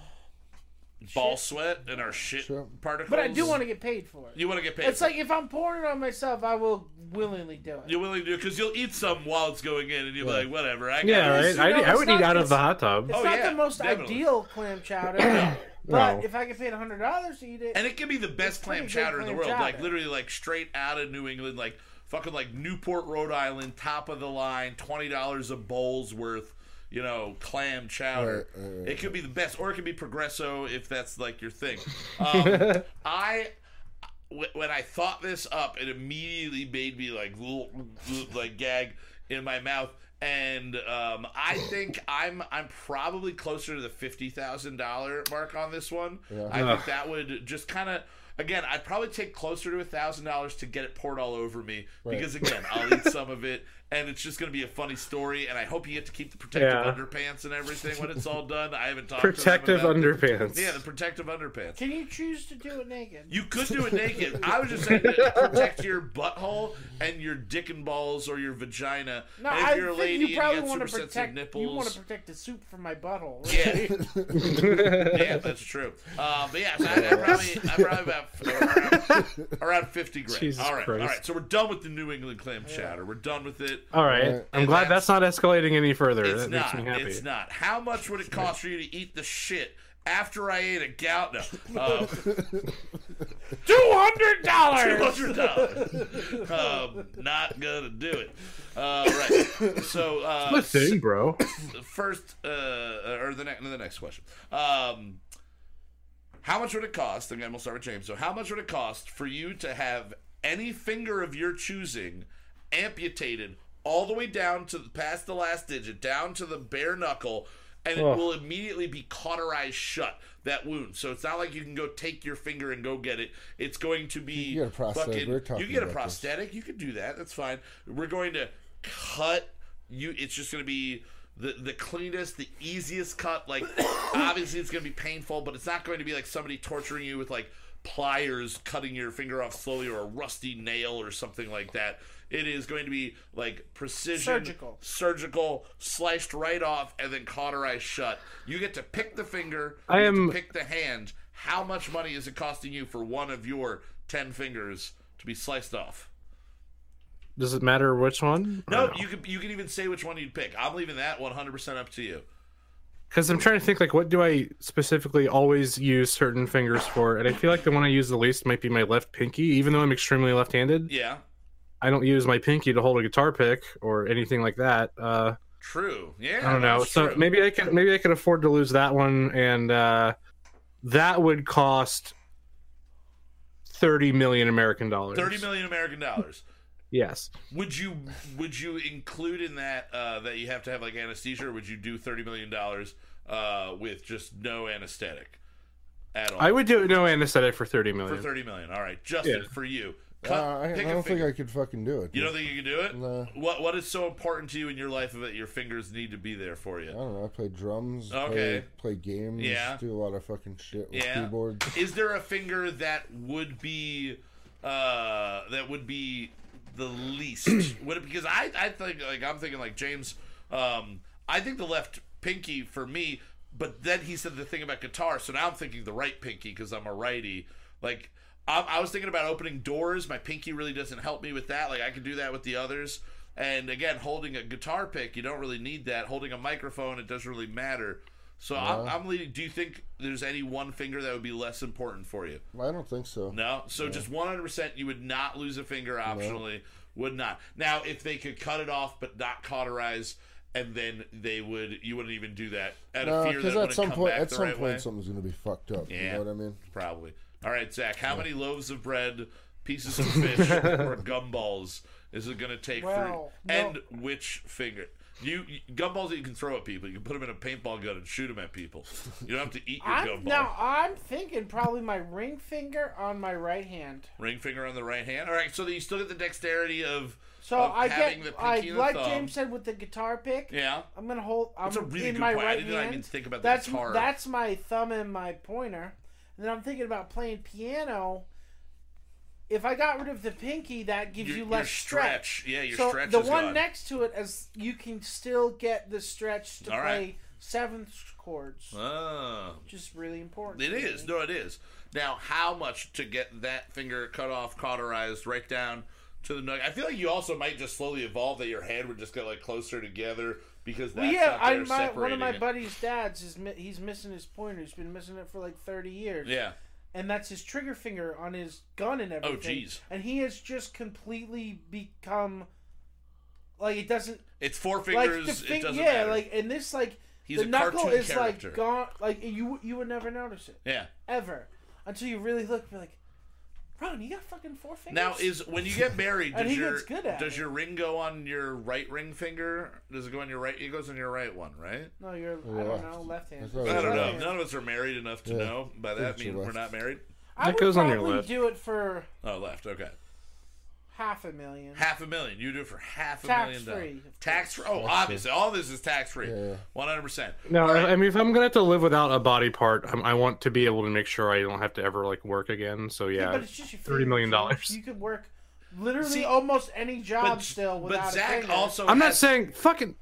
Ball sweat and our shit Sure. particles. but I do want to get paid for it. You want to get paid. It's for like if I'm pouring it on myself, I will willingly do it. You're willing to do it because you'll eat some while it's going in, and you're like, whatever. I got Yeah, this. right. you know, I, I would not- eat out of the hot tub. It's Oh, not yeah, the most definitely. ideal clam chowder, but *coughs* No. if I get paid hundred dollars to eat it, And it can be the best clam pretty good chowder in the clam world. Like literally like straight out of New England, like fucking like Newport, Rhode Island, top of the line, twenty dollars a bowl's worth, you know, clam chowder. Right, right, right, it could be the best, or it could be Progresso if that's like your thing. *laughs* Um, I when I thought this up, it immediately made me like like gag in my mouth. And um, I *laughs* think I'm I'm probably closer to the fifty thousand dollar mark on this one. I think that would just kind of again, I'd probably take closer to a thousand dollars to get it poured all over me Right. because again, I'll eat some of it, *laughs* and it's just going to be a funny story. And I hope you get to keep the protective Yeah. underpants and everything when it's all done. I haven't talked Protective to them about the- underpants. yeah, the protective underpants. Can you choose to do it naked? You could do it naked. I was just saying to protect your butthole and your dick and balls or your vagina. no, and if I you're a think lady you probably you want to protect. nipples. You want to protect the soup from my butthole. Yeah, yeah, that's true. Uh, but yeah, so I, I probably, I probably about around, around fifty grand. Jesus all right, Christ. all right. So we're done with the New England clam chowder. We're done with it. All right. Right. I'm And glad that's- that's not escalating any further. It's that not. makes me happy. It's not. How much would it cost for you to eat the shit after I ate a gout? No. Uh, *laughs* Two hundred Two dollars. hundred dollars. um, not gonna do it. Uh, right. So uh, The thing, bro. first, uh, or the next, the next question. Um, how much would it cost? Again, we'll start with James. So, how much would it cost for you to have any finger of your choosing amputated all the way down to past the last digit, down to the bare knuckle, and it will immediately be cauterized shut? That wound. So it's not like you can go take your finger and go get it. It's going to be You get a prosthetic. fucking- We were talking you get a about this. prosthetic. You can do that. That's fine. We're going to cut you. It's just going to be the the cleanest, the easiest cut. Like *coughs* obviously, it's going to be painful, but it's not going to be like somebody torturing you with like pliers cutting your finger off slowly or a rusty nail or something like that. It is going to be like precision, Surgical. surgical, sliced right off and then cauterized shut. You get to pick the finger. I you get to am- pick the hand. How much money is it costing you for one of your ten fingers to be sliced off? Does it matter which one? No, you could you can even say which one you'd pick. I'm leaving that 100 percent up to you. Because I'm trying to think, like, what do I specifically always use certain fingers for? And I feel like the one I use the least might be my left pinky, even though I'm extremely left-handed. Yeah, I don't use my pinky to hold a guitar pick or anything like that. Uh, true. Yeah, I don't know. So true. maybe I can maybe I can afford to lose that one, and uh, that would cost thirty million American dollars. 30 million American dollars. *laughs* Yes. Would you would you include in that uh, that you have to have like anesthesia, or would you do 30 million dollars uh, with just no anesthetic at all? I would do no anesthetic for thirty million. For thirty million. All right, Justin, Yeah. for you. Uh, Cut, I, I a don't think. I could fucking do it. You don't think you can do it? No. What What is so important to you in your life that your fingers need to be there for you? I don't know. I play drums. Okay. Play, play games. Yeah. Do a lot of fucking shit with Yeah. keyboards. *laughs* Is there a finger that would be uh that would be the least? *clears throat* would it because I I think like I'm thinking like James um I think the left pinky for me, but then he said the thing about guitar, so now I'm thinking the right pinky because I'm a righty. Like I, I was thinking about opening doors. My pinky really doesn't help me with that. Like I can do that with the others. And again, holding a guitar pick, you don't really need that. Holding a microphone, it doesn't really matter. So I'm, I'm leading. Do you think there's any one finger that would be less important for you? I don't think so. No. So just 100, percent you would not lose a finger optionally. Would not. Now, if they could cut it off but not cauterize, and then they would, you wouldn't even do that out of fear that Because at some come point, back at the some right point, way. something's gonna be fucked up. You know what I mean? Probably. All right, Zach. How many loaves of bread, pieces of *laughs* fish, or gumballs is it going to take Well, for no. and which finger? You, you gumballs that you can throw at people. You can put them in a paintball gun and shoot them at people. You don't have to eat your I'm, gumball. now I'm thinking probably my ring finger on my right hand. Ring finger on the right hand. All right, so you still get the dexterity of So of I having get, the I pinky and like thumb. James said with the guitar pick. Yeah. I'm gonna hold. I'm That's a really in good my point. I right didn't hand. even think about the that's guitar. that's my thumb and my pointer. And then I'm thinking about playing piano. If I got rid of the pinky, that gives Your- you less stretch. Yeah, your so stretch the is one gone. next to it, as you can still get the stretch to All play right. seventh chords, Oh. which is really important. It is. No, it is. Now, how much to get that finger cut off, cauterized, right down to the nug? I feel like you also might just slowly evolve that your hand would just get like closer together because that's Well, yeah, I, my, one of my it. buddy's dads is mi- he's missing his pointer. He's been missing it for like thirty years. Yeah. and that's his trigger finger on his gun and oh, everything. Oh, jeez. And he has just completely become like it doesn't It's four fingers. the fin- it doesn't yeah, matter. like and this like He's the knuckle is character. like gone. Like you you would never notice it yeah. ever until you really look. and Be like, Ron, you got fucking four fingers. Now, is when you get married, *laughs* does your good at does it. your ring go on your right ring finger? Does it go on your right? It goes on your right one, right? no, you're I don't know left hand. I thought it I was don't know. left. None of us are married enough to Yeah. know. By that, It's mean your we're not married. I That would goes on your probably list. do it for Oh, left. Okay. Half a million. Half a million. You do it for half a Tax million dollars. free, of Tax free. Oh, obviously, all this is tax free. Yeah. One hundred percent. No, I mean, if I'm gonna have to live without a body part, I'm, I want to be able to make sure I don't have to ever like work again. So yeah, but it's just your thirty million finger, dollars. You could work literally See, almost any job But still without but Zach finger. also. I'm not saying fucking.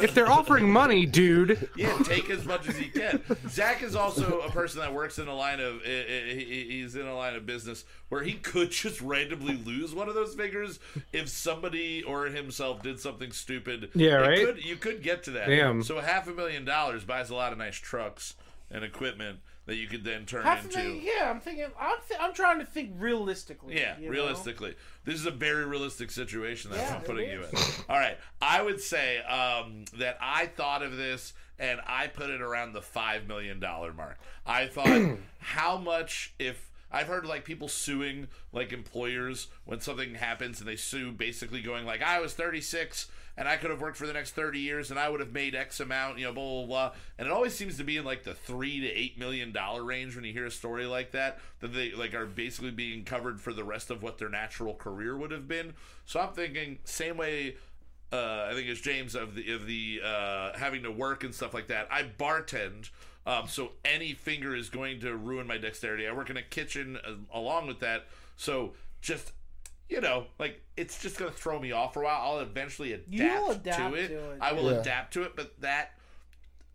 If they're offering money, dude, Yeah, take as much as he can. Zach is also a person that works in a line of i- i- he- he's in a line of business where he could just randomly lose one of those figures if somebody or himself did something stupid. Yeah, right? Could, you could get to that. Damn. So half a million dollars buys a lot of nice trucks and equipment that you could then turn half into. Yeah, I'm thinking. I'm th- I'm trying to think realistically. Yeah, you know? realistically, this is a very realistic situation that Yeah, I'm putting you in. *laughs* All right, I would say um, that I thought of this and I put it around the five million dollar mark. I thought, *clears throat* how much if I've heard like people suing like employers when something happens and they sue, basically going like, I was 36 and I could have worked for the next 30 years and I would have made X amount, you know, blah blah blah. And it always seems to be in like the three to eight million dollar range when you hear a story like that, that they like are basically being covered for the rest of what their natural career would have been. So I'm thinking same way. Uh, I think it's James of the of the uh, having to work and stuff like that. I bartend, um, so any finger is going to ruin my dexterity. I work in a kitchen uh, along with that, so just you know, like it's just gonna throw me off for a while. I'll eventually adapt, You'll adapt to, it. to it, I will yeah. adapt to it, but that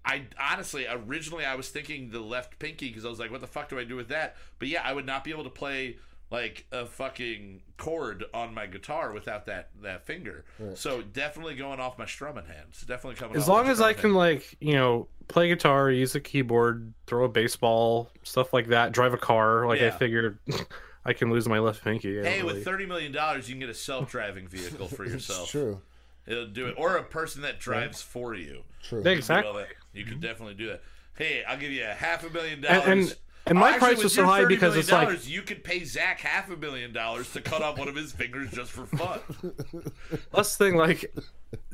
I honestly, originally, I was thinking the left pinky because I was like, "What the fuck do I do with that?" But yeah, I would not be able to play like a fucking chord on my guitar without that that finger. So definitely going off my strumming hands. Definitely coming. as off long my as I strumming can hands. like you know play guitar, use a keyboard, throw a baseball, stuff like that, drive a car, like I figured *laughs* I can lose my left pinky. I Hey, don't with really- thirty million dollars, you can get a self-driving vehicle for *laughs* yourself. It's true. It'll do it, or a person that drives for you. True. You can do all exactly. that. You could definitely do that. Hey, I'll give you a half a million And- dollars. and- and my Actually, price with was so high because million it's like- dollars, you could pay Zach half a million dollars to cut off one of his fingers just for fun. *laughs* Last thing, like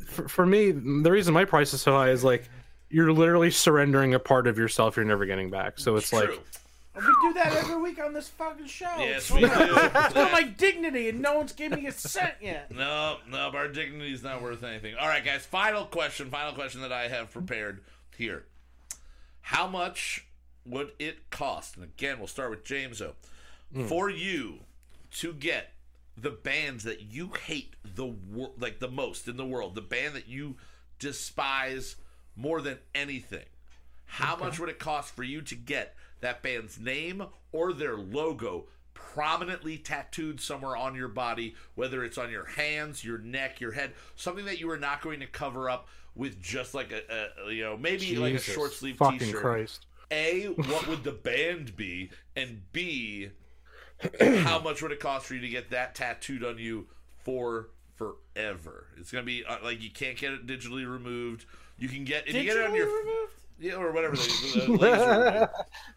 for, for me, the reason my price is so high is like you're literally surrendering a part of yourself you're never getting back. So it's like True. We do that every week on this fucking show. Yes, it's we for my, do. *laughs* it's for my dignity, and no one's giving me a cent yet. *laughs* No, no, our dignity is not worth anything. All right, guys. Final question. Final question that I have prepared here. How much would it cost? And again, we'll start with James. O. Hmm. For you to get the bands that you hate the wor- like the most in the world, the band that you despise more than anything. How much would it cost for you to get that band's name or their logo prominently tattooed somewhere on your body, whether it's on your hands, your neck, your head, something that you are not going to cover up with just like a, a you know maybe like a short sleeve fucking t-shirt. Christ. A, what would the band be? And B, *clears throat* how much would it cost for you to get that tattooed on you for forever? It's gonna be uh, like you can't get it digitally removed. You can get if you get it on Digitally your removed? Yeah or whatever they the *laughs* laser,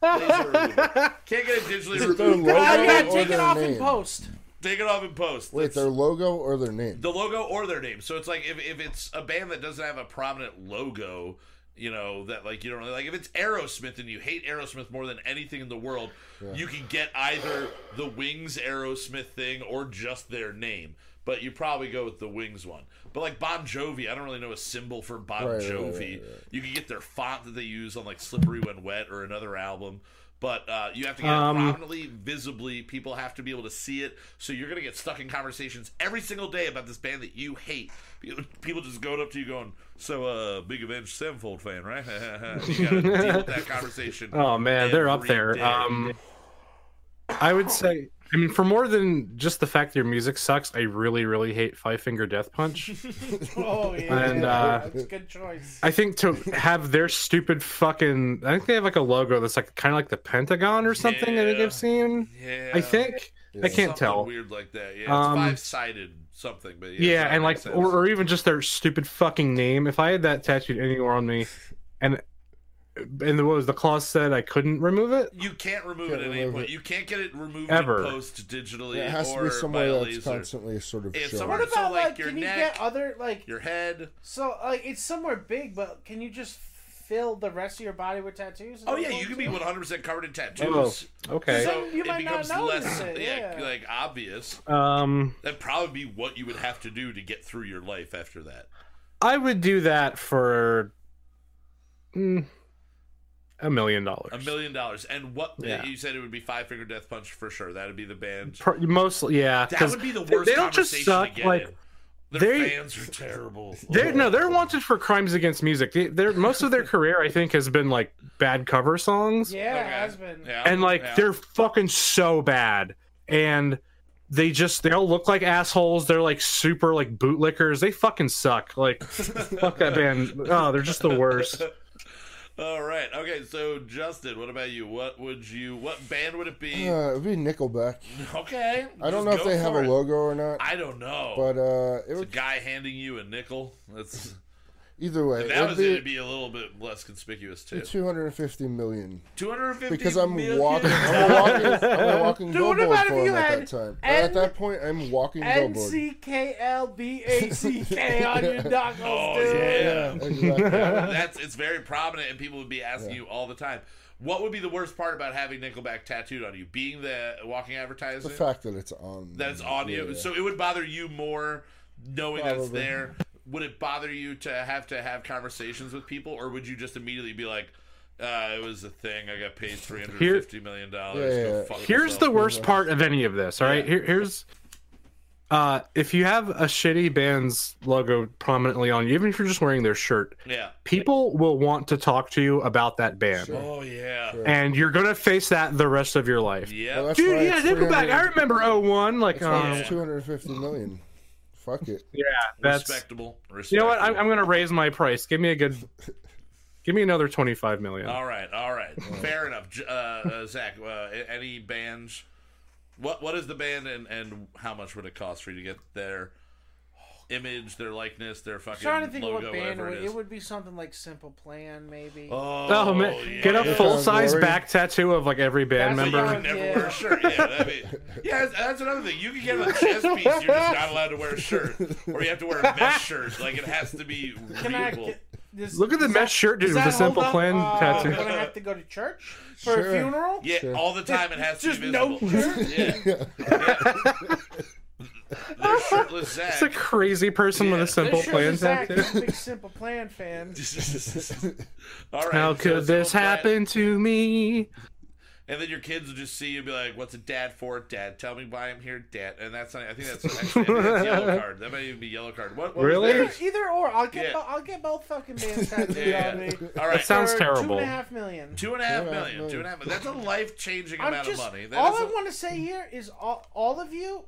laser. Can't get it digitally Their removed. logo yeah, or take it off name? in post. Take it off in post. Wait, That's- their logo or their name? the logo or their name. So it's like if, if it's a band that doesn't have a prominent logo, you know, that like you don't really like if it's Aerosmith and you hate Aerosmith more than anything in the world, you can get either the Wings Aerosmith thing or just their name. But you probably go with the Wings one. But like Bon Jovi, I don't really know a symbol for Bon Right, right, Jovi. right, right. You can get their font that they use on like Slippery When Wet or another album. But uh, you have to get Um, it prominently, visibly. People have to be able to see it. So you're going to get stuck in conversations every single day about this band that you hate. People- *laughs* People just going up to you going, So, uh, big Avenged Sevenfold fan, right? *laughs* you got to deal with that conversation. *laughs* Oh man, they're up there. Um, I would say, I mean, for more than just the fact your music sucks, I really, really hate Five Finger Death Punch. *laughs* Oh yeah, And, uh, that's a good choice. I think to have their stupid fucking, I think they have like a logo that's like kind of like the Pentagon or something. I think Yeah. I've seen. yeah. I think I can't Something tell. weird like that. Yeah, it's Um, five sided something. But yeah, Yeah, and like, or, or even just their stupid fucking name. If I had that tattooed anywhere on me, and and what was the clause said I couldn't remove it. You can't remove Can't it at any remove point. it. You can't get it removed Ever. post digitally it has or to be somewhere a that's laser. constantly sort of It's showing. somewhere- What so, about like, like, your can you get other like Your head. so like it's somewhere big, but can you just fill the rest of your body with tattoos? Oh yeah, you can be 100 percent covered in Oh, tattoos. okay. So you it might not becomes notice less it, yeah, yeah. like obvious. Um, That'd probably be what you would have to do to get through your life after that. I would do that for mm, a million dollars. A million dollars. And what Yeah. you said it would be Five Finger Death Punch for sure. That'd be the band. Pro- Mostly, yeah. That would be the worst They don't just suck. to get Like in. Their they- fans are terrible. They're no, they're wanted for crimes against music. They, they're most of their *laughs* career, I think, has been like bad cover songs, Yeah, Okay. it has been. Yeah, and like yeah. they're fucking so bad, and they just they all look like assholes. They're like super like bootlickers. They fucking suck. Like *laughs* fuck that band. Oh, they're just the worst. *laughs* All right. Okay. So Justin, what about you? What would you? What band would it be? Uh, it'd be Nickelback. okay. I don't know if they have for a logo or not, I don't know. but uh, it it's a guy handing you a nickel. That's either way. if that It'd was be, it. It'd be a little bit less conspicuous too. 250 million Two hundred fifty. because I'm walking. I'm a walking. I'm a *laughs* walking Dude, what billboard about if for you him at had that time. N- at that point, I'm walking N billboard. C K L B A C K *laughs* on your knuckles, Oh dude. yeah. Exactly. *laughs* That's it's very prominent, and people would be asking you all the time. What would be the worst part about having Nickelback tattooed on you? Being the walking advertisement. the fact that it's on. that it's on you, yeah. so it would bother you more knowing that it's there. Would it bother you to have to have conversations with people, or would you just immediately be like, uh, "It was a thing. I got paid three hundred fifty million dollars." Yeah, yeah. fuck Here's the yourself." worst part of any of this. All right, Yeah. Here, here's uh, if you have a shitty band's logo prominently on you, even if you're just wearing their shirt, Yeah. people will want to talk to you about that band, Oh yeah. and you're gonna face that the rest of your life. Yeah. Well, that's Dude, yeah, it's Nickelback. I remember 01. Like, um, it's 250 million. Fuck it. yeah, that's. respectable. respectable. You know what? I'm, I'm gonna raise my price. Give me a good. *laughs* Give me another 25 million. All right, all right, fair enough. Uh, uh, Zach, uh, any bands? What what is the band and and how much would it cost for you to get their image, their likeness, their fucking trying to think logo, of what band whatever it it would, it would be something like Simple Plan, maybe. Oh, Oh, man, yeah. get a full size back tattoo of like every band That's So you member. can never Yeah. wear a shirt. Yeah, that'd be, *laughs* yeah. That's, that's another thing. You can get a chest piece. You're just not allowed to wear a shirt, or you have to wear a mesh *laughs* shirt. Like it has to be Can readable. get, does, Look at the mesh shirt, dude, does with that the Simple hold up, Plan uh, tattoo. When I have to go to church for Sure. a funeral? Yeah, Sure. all the time it has to Just be no visible. shirt? Yeah. *laughs* They're shirtless Zach. It's a crazy person with a simple Sure, plan Zach, tattoo. a big Simple Plan fan. *laughs* All right. How so could this Simple Plan- happen to me? And then your kids will just see you and be like, "What's a dad for? Dad, tell me why I'm here, Dad." And that's not, I think that's actually I think that's Yellowcard. That might even be Yellowcard. What, what Really? Either, either or. I'll get Yeah. bo- I'll get both fucking bands tattooed Yeah. on me. All right. That sounds For terrible. Two and a half million. Two and a half Two and a half million. million. Two and a half million. That's a life changing amount just, of money. That all is I a- want to say here is all, all of you h-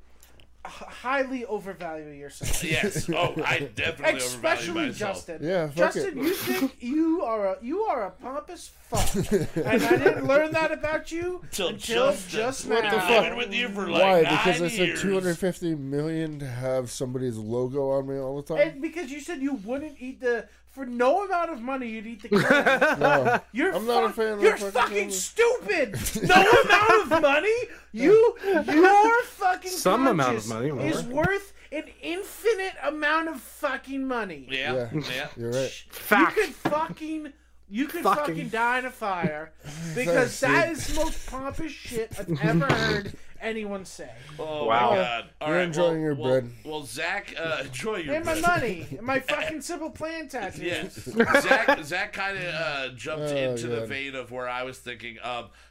highly overvalue yourself. *laughs* Yes. *laughs* Oh, I definitely overvalue Especially myself. Justin. Yeah, fuck Justin, it. you think you are a you are a pompous fuck, *laughs* and I didn't learn that about you Till until Justin. just What now. the I've fuck? been with you for like Why? nine Because I said years. 250 million to have somebody's logo on me all the time. And because you said you wouldn't eat the for no amount of money you'd eat the *laughs* crab. No. You're I'm not a fan of You're fucking fucking stupid. *laughs* No amount of money. You your fucking Some amount of money, whatever. is worth an infinite amount of fucking money. Yeah. Yeah. Yeah. *laughs* You're right. Fact. You could fucking you could Fucking- fucking die in a fire because that is the most pompous shit I've ever heard anyone say. Oh Wow. my god! All You're right, enjoying well, your well, bread. Well, Zach, uh, enjoy your And my bread. money, *laughs* and my fucking simple plan tattoos. Yeah, *laughs* Zach. Zach kind of uh, jumped Oh, into the vein of where I was thinking,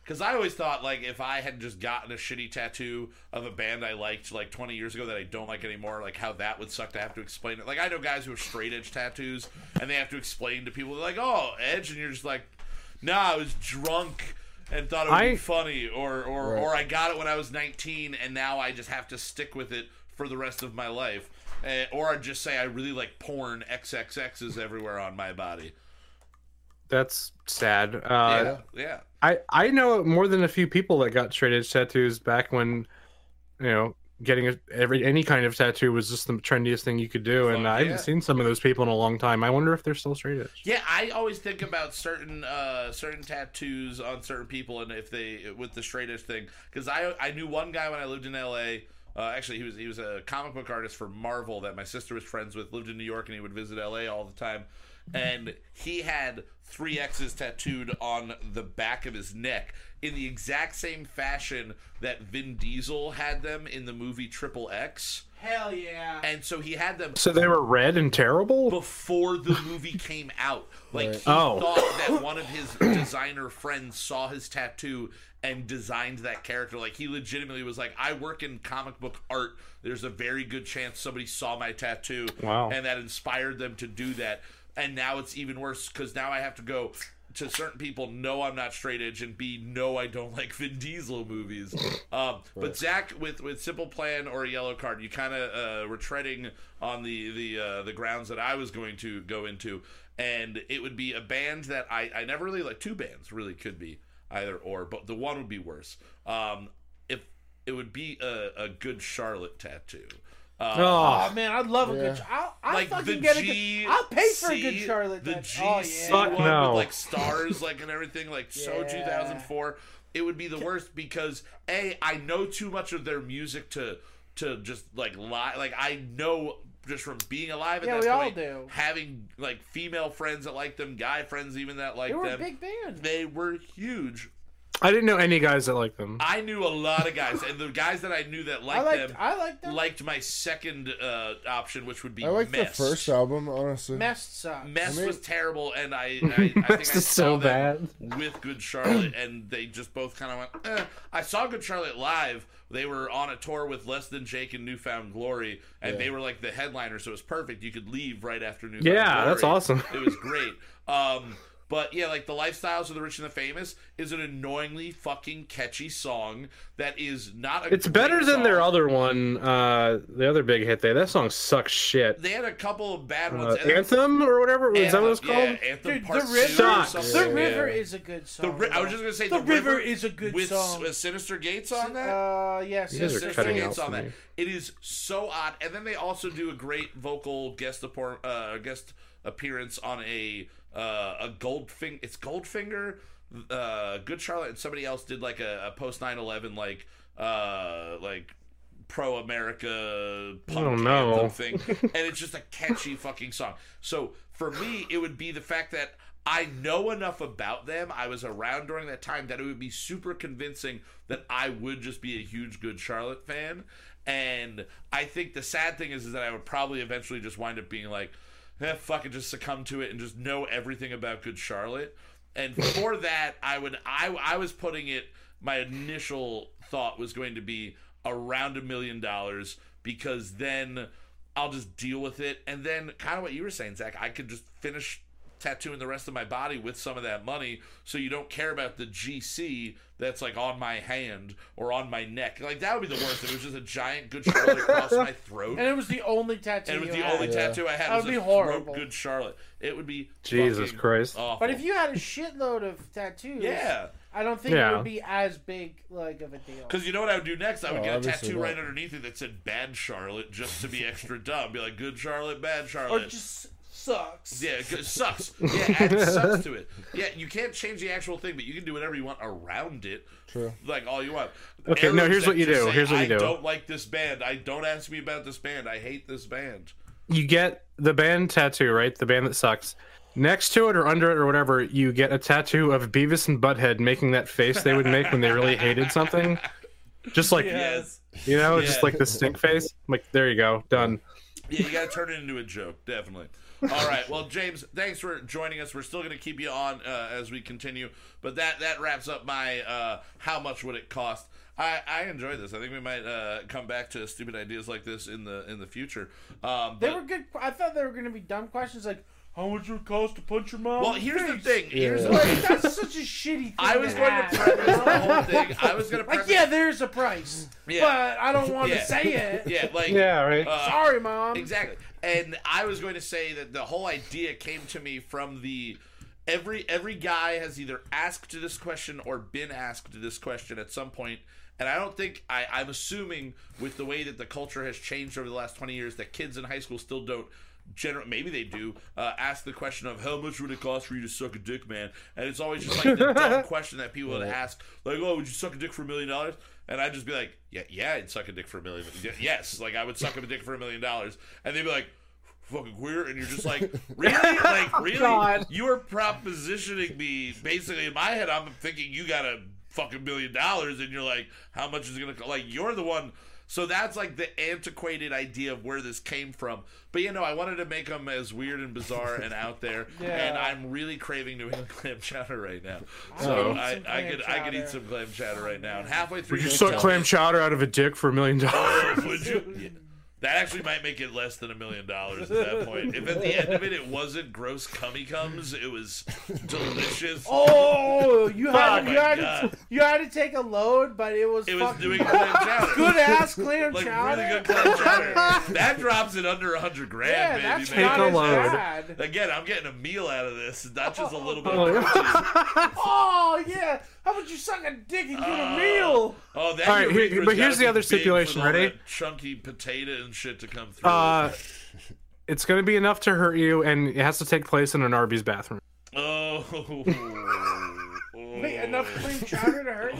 because I always thought like if I had just gotten a shitty tattoo of a band I liked like 20 years ago that I don't like anymore, like how that would suck to have to explain it. Like I know guys who have straight edge tattoos and they have to explain to people like, "Oh, edge," and you're just like, "Nah, I was drunk." And thought it would be funny, or or, Right. or I got it when I was 19, and now I just have to stick with it for the rest of my life. Uh, or I'd just say I really like porn XXXs everywhere on my body. That's sad. Uh, yeah, yeah. I I know more than a few people that got straight edge tattoos back when, you know, getting a, every any kind of tattoo was just the trendiest thing you could do, and I yeah. haven't seen some of those people in a long time. I wonder if they're still straight edge. Yeah, I always think about certain uh, certain tattoos on certain people, and if they with the straight edge thing, because I I knew one guy when I lived in L.A. Uh, actually, he was he was a comic book artist for Marvel that my sister was friends with. Lived in New York, and he would visit L.A. all the time. And he had three X's tattooed on the back of his neck in the exact same fashion that Vin Diesel had them in the movie Triple X. Hell yeah. And so he had them So they were red and terrible. before the movie came out. Like he Oh. thought that one of his *clears throat* designer friends saw his tattoo and designed that character. Like he legitimately was like, I work in comic book art. There's a very good chance somebody saw my tattoo. Wow. And that inspired them to do that. And now it's even worse because now I have to go to certain people, no, I'm not straight edge, and B, no, I don't *laughs* like Vin Diesel movies. *laughs* Um, But Zach, with with Simple Plan or a Yellowcard, you kind of uh, were treading on the the uh, the grounds that I was going to go into, and it would be a band that I I never really like. Two bands really could be either or, but the one would be worse. Um, if it would be a, a good Charlotte tattoo. Um, Oh, Oh man, I'd love a good. I'll, I'll like fucking get a G. good. I'll pay for a good Charlotte. The tattoo. G oh, yeah. Fuck one no. with like stars, like and everything, like so 2004. It would be the worst because a I know too much of their music to to just like lie. Like I know just from being alive at Yeah, that we all point, do. having like female friends that like them, guy friends even that like They were a them. big band. They were huge. I didn't know any guys that like them. I knew a lot of guys, and the guys that I knew that I liked them I like them. liked my second uh, option, which would be I like Mest. the first album, honestly. Mest sucks. Mest I mean- was terrible, and I, I, I *laughs* think I Mest saw is so them with Good Charlotte, and they just both kind of went. Eh. I saw Good Charlotte live. They were on a tour with Less Than Jake and New Found Glory, and they were like the headliner, so it was perfect. You could leave right after New Found Yeah, Glory. that's awesome. It was great. Um, but yeah, like the lifestyles of the rich and the famous is an annoyingly fucking catchy song that is not a. It's better great than their other one, uh, the other big hit. They that song sucks shit. They had a couple of bad Uh, ones. and then- Anthem or whatever. Is that what it's called? Yeah, Anthem Dude, Part the river. or Sucks. something. The Yeah. river is a good song. The ri- I was just gonna say The the, River is a good with song. with Synyster Gates on that. Uh, yes. You guys yes, are yes, cutting yes. out Gates on for that. me. It is so odd, and then they also do a great vocal guest appor- uh, guest appearance on a uh, a Goldfinger. It's Goldfinger. Uh, Good Charlotte and somebody else did like a, a post 9-11 like uh like pro America punk Oh, no. thing, *laughs* and it's just a catchy fucking song. So for me, it would be the fact that I know enough about them. I was around during that time that it would be super convincing that I would just be a huge Good Charlotte fan. And I think the sad thing is, is that I would probably eventually just wind up being like, eh, fuck it, just succumb to it and just know everything about Good Charlotte. And for *laughs* that, I would I I was putting it. My initial thought was going to be around a million dollars because then I'll just deal with it. And then kind of what you were saying, Zach, I could just finish tattooing the rest of my body with some of that money so you don't care about the GC that's like on my hand or on my neck. Like that would be the worst. If it was just a giant good Charlotte across my throat. And it was the only tattoo. And it was you the had. only tattoo I had That was would a be horrible. throat good Charlotte. It would be Jesus Christ. awful. But if you had a shitload of tattoos, yeah, I don't think it would be as big like of a deal. because you know what I would do next? I would Oh, get a tattoo right underneath it that said "Bad Charlotte" just to be extra dumb. Be like, "Good Charlotte, bad Or Charlotte." just sucks. Yeah, it sucks. Yeah, add *laughs* sucks to it. Yeah, you can't change the actual thing, but you can do whatever you want around it. True. Like all you want. Okay, no, here's what you do. say, Here's what you do. I do. don't like this band. I don't ask me about this band. I hate this band. You get the band tattoo, right? The band that sucks. Next to it or under it or whatever, you get a tattoo of Beavis and Butthead making that face they would make when they really hated something. Just like Yes. you know, Yeah. just like the stink face. Like there you go, done. Yeah, you got to turn it into a joke, definitely. All right, well, James, thanks for joining us. We're still going to keep you on uh, as we continue, but that that wraps up my uh, how much would it cost. I, I enjoy this. I think we might uh, come back to stupid ideas like this in the in the future. Um, They but- were good. I thought they were going to be dumb questions like, "How much would it cost to punch your mom?" well, in here's the thing. Here's the Like, that's such a shitty thing. I was to going to have, preface the whole thing. I was going to Like, yeah, there's a price, Yeah. but I don't want Yeah. to say it. *laughs* yeah, like Yeah, right. uh, Sorry, mom. Exactly. And I was going to say that the whole idea came to me from the every every guy has either asked this question or been asked this question at some point. And I don't think I, I'm assuming with the way that the culture has changed over the last 20 years that kids in high school still don't general maybe they do uh, ask the question of how much would it cost for you to suck a dick man? And it's always just like the *laughs* dumb question that people would ask like oh would you suck a dick for a million dollars and I'd just be like yeah yeah I'd suck a dick for a million yes like I would suck a dick for a million dollars and they'd be like fucking queer, and you're just like, really, like *laughs* oh, really, God. you are propositioning me. Basically, in my head, I'm thinking you got a fucking million dollars, and you're like, how much is it gonna? co-" Like, you're the one. So that's like the antiquated idea of where this came from. But you know, I wanted to make them as weird and bizarre and out there. *laughs* Yeah. And I'm really craving New England *laughs* clam chowder right now. I So would eat I, I clam could I could eat some clam chowder right now. And halfway through, Would you this suck clam me- chowder out of a dick for a million dollars? *laughs* Would you? Yeah. That actually might make it less than a million dollars at that point. If at the end of it it wasn't gross cummy comes, it was delicious. Oh, you had, Oh you, had God. to, you had to take a load, but it was It was fucking doing clam chowder. *laughs* good ass clam like chowder. really good clam chowder. that drops it under a hundred grand, yeah, baby. that's man. not a load. bad. Again, I'm getting a meal out of this, not just a little bit. Oh, of yeah. protein. Oh yeah, how about you suck a dick and get a Oh. meal? Oh, that All right, here- but here's the other big for stipulation, ready? that Chunky potato and shit to come through. Uh, *laughs* it's gonna be enough to hurt you, and it has to take place in an Arby's bathroom. oh. *laughs* Wait, enough clam chowder to hurt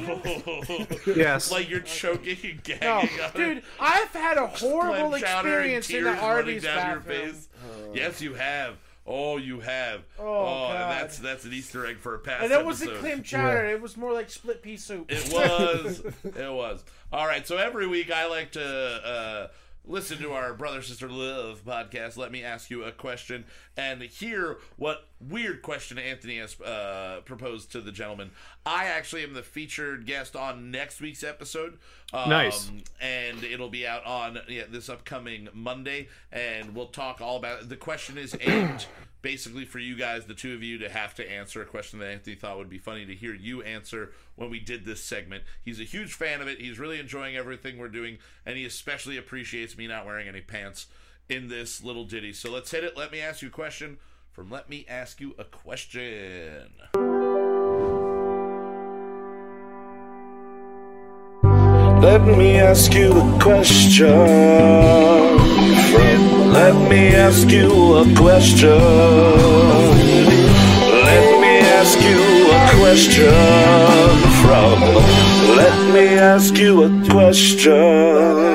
you? *laughs* Yes. like you're choking and No, gagging on dude, I've had a horrible clam chowder and experience in the tears Arby's down your bathroom. face. Yes, you have. Oh, you have. Oh, and God. that's that's an Easter egg for a past And that wasn't clam chowder; it was more like split pea soup. It was. *laughs* it was. All right. So every week I like to uh, listen to our brother sister love podcast. Let me ask you a question and hear what weird question Anthony has uh, proposed to the gentleman. I actually am the featured guest on next week's episode. Um, Nice. And it'll be out on yeah, this upcoming Monday, and we'll talk all about it. The question is aimed *coughs* basically for you guys, the two of you, to have to answer a question that Anthony thought would be funny to hear you answer when we did this segment. He's a huge fan of it. He's really enjoying everything we're doing, and he especially appreciates me not wearing any pants in this little ditty. So let's hit it. Let me ask you a question from Let Me Ask You a Question. Let me ask you a question. Let me ask you a question. Let me ask you a question. From Let me ask you a question.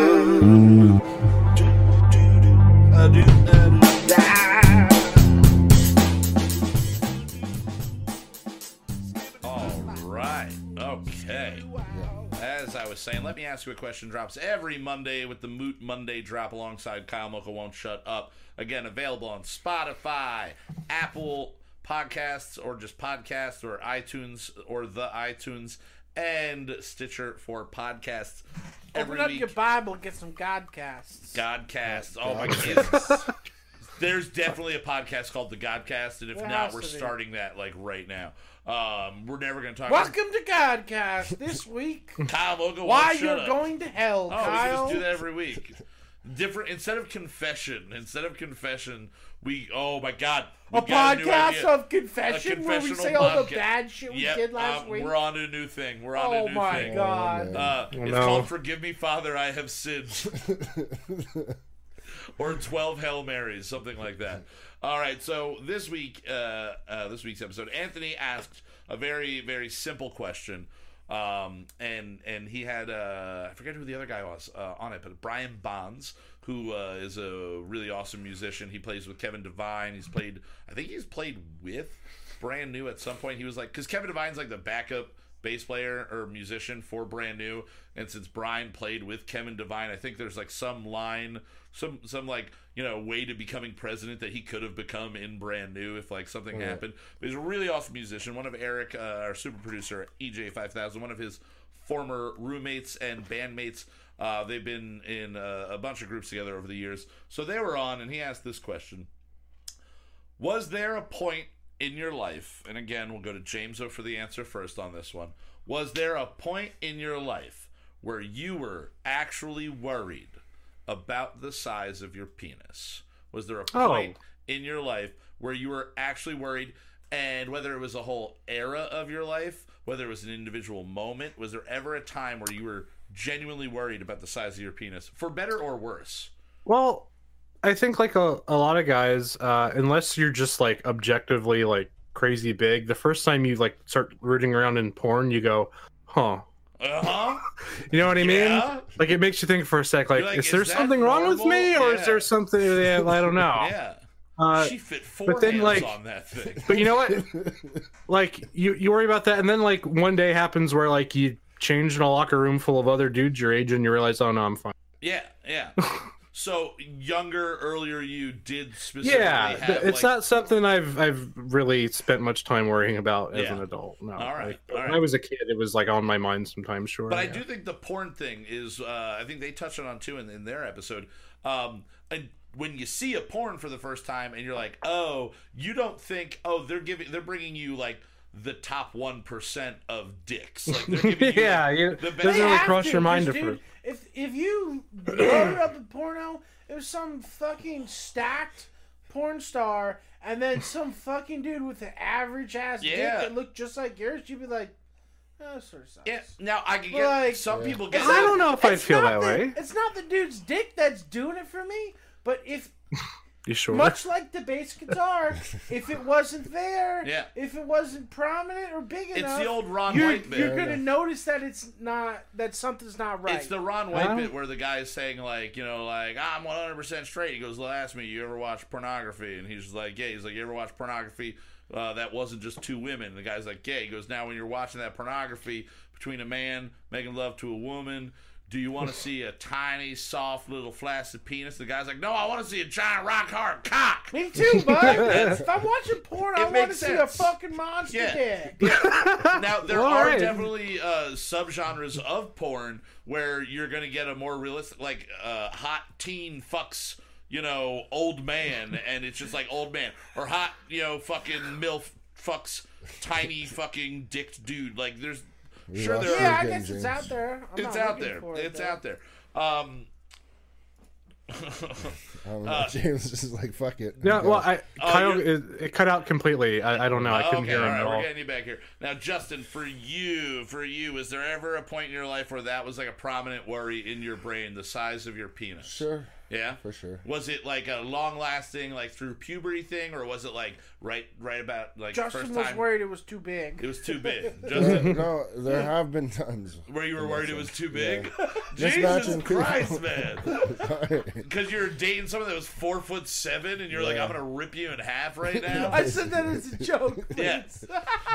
Saying, let me ask you a question. Drops every Monday with the Moot Monday drop alongside Kyle Mocha Won't Shut Up. Again, available on Spotify, Apple Podcasts, or just podcasts, or iTunes, or the iTunes, and Stitcher for podcasts. Every Open up week. your Bible, get some Godcasts. Godcasts. Oh my goodness. There's definitely a podcast called the Godcast, and if There not, we're to be. starting that like right now. Um, we're never going to talk. Welcome to Godcast this week. *laughs* Kyle Moga. Why won't shut you're up. going to hell, Oh, we can Kyle? just do that every week. Different instead of confession. Instead of confession, we. Oh my God, a we've got new podcast idea. of confession where we confessional say all the podca- bad shit we Yep, did last um, week. We're on to a new thing. We're on to oh a new my thing. god. Uh, it's no. called "Forgive Me, Father, I Have Sinned," *laughs* or "Twelve Hail Marys," something like that. All right, so this week, uh, uh, this week's episode, Anthony asked a very, very simple question, um, and and he had uh, I forget who the other guy was uh, on it, but Brian Bonds, who uh, is a really awesome musician. He plays with Kevin Devine. He's played, I think he's played with Brand New at some point. He was like, because Kevin Devine's like the backup bass player or musician for Brand New, and since Brian played with Kevin Devine, I think there's like some line, some some like you know way to becoming president that he could have become in Brand New if like something happened. But he's a really awesome musician. One of Eric, uh, our super producer EJ Five Thousand, one of his former roommates and bandmates. Uh, they've been in uh, a bunch of groups together over the years, so they were on, and he asked this question. Was there a point in your life, and again, we'll go to James O for the answer first on this one. Was there a point in your life where you were actually worried about the size of your penis? Was there a Oh. point in your life where you were actually worried, and whether it was a whole era of your life, whether it was an individual moment, was there ever a time where you were genuinely worried about the size of your penis, for better or worse? Well, I think like a, a lot of guys, uh, unless you're just like objectively like crazy big, the first time you like start rooting around in porn, you go, huh, Uh huh. You know what I mean? Yeah. Like it makes you think for a sec. Like, like, is is there something wrong with me, normal? or is there something? Yeah, I don't know. *laughs* Yeah. Uh, she fit four but then, like- on that thing. *laughs* But you know what? *laughs* like you, you worry about that, and then like one day happens where like you change in a locker room full of other dudes your age, and you realize, oh no, I'm fine. Yeah, yeah. So younger, earlier, you did specifically Yeah, have. it's like, not something I've I've really spent much time worrying about as Yeah. an adult. No, All right, Like, all when right. I was a kid, it was like on my mind sometimes. Sure, But I do think the porn thing is. Uh, I think they touched on it too in, in their episode. Um, and when you see a porn for the first time, and you're like, oh, you don't think, oh, they're giving, they're bringing you like the top one percent of dicks. Like they're giving *laughs* you, yeah, like, you, the doesn't really cross to, your mind at first. If if you *clears throat* loaded up a porno, it was some fucking stacked porn star, and then *laughs* some fucking dude with an average ass Yeah. dick that looked just like yours, you'd be like, oh, that sort of sucks. Yeah. Now I can But, get like- some people get. I don't know if I feel that the- way. It's not the dude's dick that's doing it for me, but if *laughs* You sure? much like the bass *laughs* guitar, if it wasn't there, Yeah. if it wasn't prominent or big It's enough, the old Ron you're, White bit. you're gonna notice that it's not that something's not right. It's the Ron White bit where the guy is saying like, you know, like I'm 100 percent straight. He goes, "Well, ask me, you ever watch pornography?" And he's like, "Yeah." He's like, "You ever watch pornography uh, that wasn't just two women?" And the guy's like, "Yeah." He goes, "Now, when you're watching that pornography between a man making love to a woman." Do you want to see a tiny, soft, little flaccid penis? The guy's like, no, I want to see a giant rock hard cock. Me too, bud. *laughs* if I'm watching porn, It I want to makes see a fucking monster Yeah. dick. *laughs* Now there All are right. definitely uh, subgenres of porn where you're gonna get a more realistic, like uh, hot teen fucks, you know, old man, and it's just like old man, or hot, you know, fucking milf fucks tiny fucking dicked dude. Like there's sure lost there Yeah, are. I Again, guess it's out there. I'm It's out there. it, It's though. out there. Um, *laughs* I don't know. *laughs* Uh, *laughs* James is like, fuck it. Yeah, well, I Oh, Kyle, you're- it, it cut out completely. I, I don't know. I couldn't okay, hear him all right, at we're all. getting you back here. Now, Justin, for you, for you, is there ever a point in your life where that was like a prominent worry in your brain, the size of your penis? sure, Yeah, for sure. Was it like a long-lasting, like through puberty thing, or was it like right, right about like Justin first was time? worried it was too big. It was too big. *laughs* Justin, no, there have been times where you were worried it was too big? Just *laughs* Jesus matching people. Christ, man! *laughs* Because you're dating someone that was four foot seven, and you're like, I'm gonna rip you in half right now. I said that as a joke. Yeah.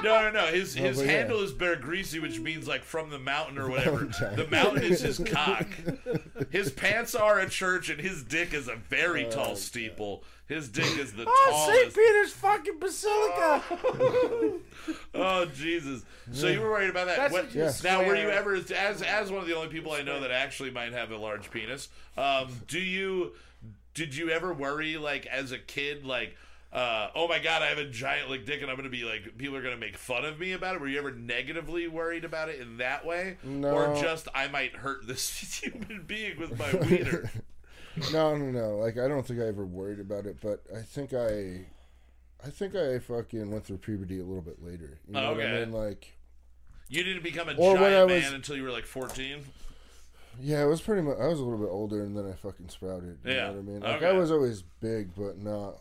No, no, no. His his but yeah. handle is Bear Greasy, which means like from the mountain or whatever. The mountain is his cock. His pants are a church, and his dick is a very Oh, tall steeple. His dick is the *laughs* Oh, St. tallest. Peter's fucking Basilica. *laughs* Oh Jesus! So you were worried about that? What- what Yeah. Now, were you ever, as as one of the only people I know that actually might have a large penis? Um, do you did you ever worry like as a kid like? Uh, oh my god, I have a giant like dick, and I'm gonna be like, people are gonna make fun of me about it. Were you ever negatively worried about it in that way, No. or just I might hurt this *laughs* human being with my wiener? No, no, no. Like I don't think I ever worried about it, but I think I, I think I fucking went through puberty a little bit later. You know what Okay. I mean? Like, You didn't become a giant I was- man until you were like 14. yeah, it was pretty much. I was a little bit older, and then I fucking sprouted. You Yeah. know what I mean? Like Okay. I was always big, but not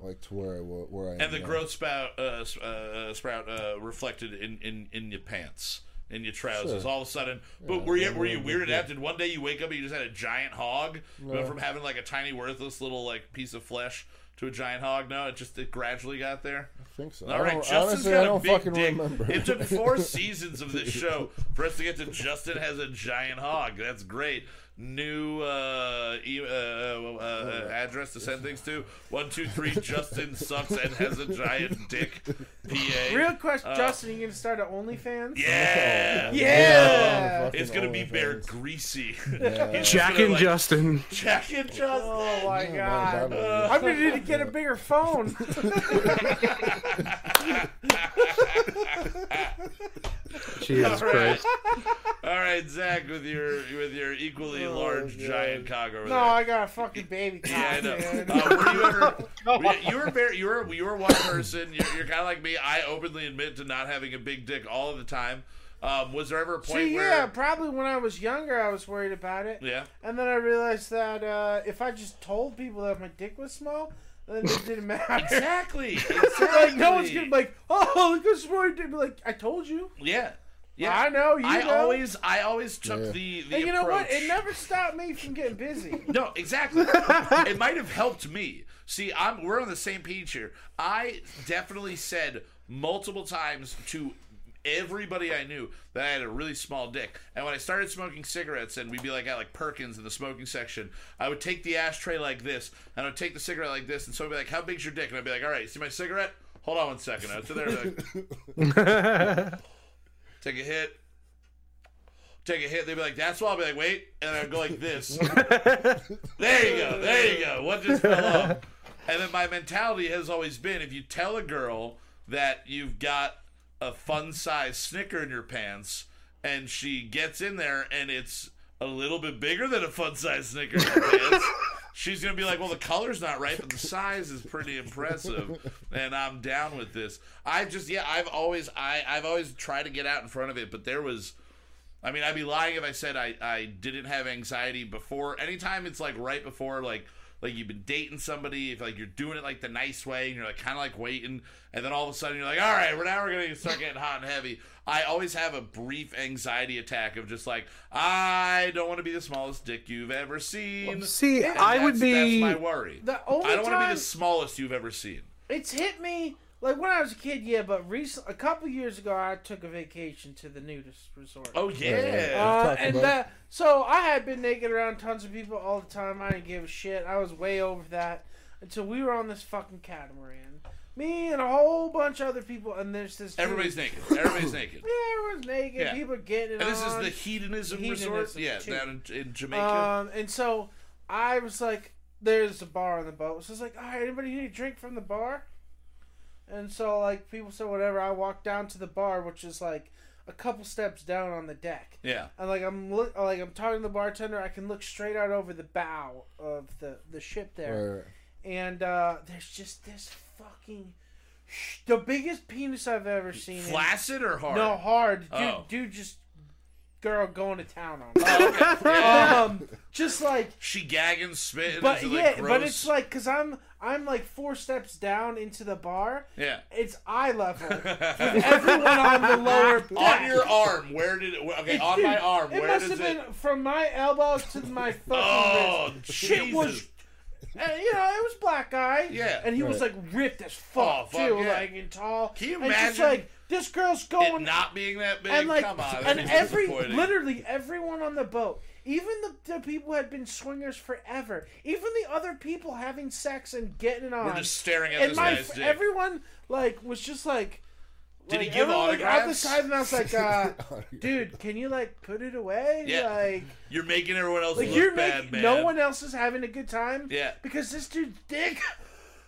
like to where I where I am. And the now. growth spout, uh, uh, sprout uh, reflected in, in, in your pants, in your trousers. Sure. All of a sudden, but Yeah, were you were you weirded yeah. out? Did one day you wake up and you just had a giant hog? Went from having like a tiny worthless little like piece of flesh to a giant hog. No, it just it gradually got there. I think so. All I Justin's honestly, got a big dick. remember. It took four *laughs* seasons of this show for us to get to Justin has a giant hog. That's great. New uh, e- uh, uh, uh, address to send things to: one two three. *laughs* Justin sucks and has a giant dick. PA. Real question, Uh, Justin, you gonna start an OnlyFans? Yeah. Yeah. fucking It's gonna be Bear OnlyFans. Greasy. Yeah. *laughs* Jack gonna, and like, Justin. Jack and Justin. Oh my Yeah, god. not bad, I'm gonna need to get a bigger phone. *laughs* Jesus Christ. All right, Zach, with your with your equally large giant no, there. I got a fucking baby cock, *laughs* Yeah, I know. Uh, were you ever? *laughs* were you, you were very. You were. You were one person. You're, you're kind of like me. I openly admit to not having a big dick all of the time. Um, was there ever a point See, where? yeah, probably when I was younger, I was worried about it. Yeah. And then I realized that uh, if I just told people that my dick was small, then it didn't *laughs* matter. Exactly. Exactly. like no one's gonna be like, oh, look how small your dick. Like, I told you. Yeah. Yeah, I know, you I know. always, I always took Yeah. the the And you know what? approach- It never stopped me from getting busy. *laughs* No, exactly. it might have helped me. See, I'm we're on the same page here. I definitely said multiple times to everybody I knew that I had a really small dick. And when I started smoking cigarettes and we'd be like at like Perkins in the smoking section, I would take the ashtray like this and I would take the cigarette like this and so I'd be like, How big's your dick? And I'd be like, All right, see my cigarette? Hold on one second. I'd sit there and be like *laughs* take a hit. Take a hit. They'd be like, "That's why." I'll be like, "Wait," and I'd go like this. *laughs* there you go. There you go. What just fell off? And then my mentality has always been: if you tell a girl that you've got a fun size Snicker in your pants, and she gets in there and it's a little bit bigger than a fun size Snicker in your *laughs* pants. She's gonna be like, "Well, the color's not right, but the size is pretty impressive, and I'm down with this." I just, yeah, I've always, I, I've always tried to get out in front of it, but there was, I mean, I'd be lying if I said I, I didn't have anxiety before. Anytime it's like right before, like, like you've been dating somebody, if like you're doing it like the nice way, and you're like kind of like waiting, and then all of a sudden you're like, all right, we're now we're gonna start getting hot and heavy. I always have a brief anxiety attack of just like, I don't want to be the smallest dick you've ever seen. See, And I would be. That's my worry. The only I don't want to be the smallest you've ever seen. It's hit me like when I was a kid, yeah, but recent a couple years ago, I took a vacation to the nudist resort. Oh yeah. Uh, and about- that, so I had been naked around tons of people all the time. I didn't give a shit. I was way over that until we were on this fucking catamaran. Me and a whole bunch of other people, and there's this. dude- Everybody's naked. *coughs* Everybody's naked. Yeah, everyone's naked. Yeah. People are getting it And this on. is the hedonism, resort. Yeah, too. down in, in Jamaica. Um, and so I was like, "There's a bar on the boat." So I was like, "All right, anybody need a drink from the bar?" And so like people said whatever. I walked down to the bar, which is like a couple steps down on the deck. yeah. And like I'm look, like I'm talking to the bartender. I can look straight out over the bow of the the ship there, Right. and uh, there's just this fucking the biggest penis I've ever seen. in- Flaccid or hard? No, hard. Dude, Oh. dude, just girl going to town on. me. Oh, okay. Um, just like she gagging, spitting. but it, yeah, like, but it's like because I'm I'm like four steps down into the bar. yeah. It's eye level *laughs* with everyone on the lower On your arm, where did it? where- Okay, It- on my arm, It where must does have it? been from my elbows to my *laughs* fucking Oh, wrist. Shit was, and, you know, it was black guy. Yeah. and he was like ripped as Oh, fuck fuck too, yeah. like and tall. Can you and just imagine like this girl's going It not being that big. and like Come on, and every literally everyone on the boat even the, the people who had been swingers forever even the other people having sex and getting on We're just staring at and this my guy's dick. everyone like was just like Did he like, give everyone, like, out the side and I was like uh, *laughs* dude can you like put it away Yeah. like You're making everyone else like look you're bad, making man. no one else is having a good time Yeah. because this dude's dick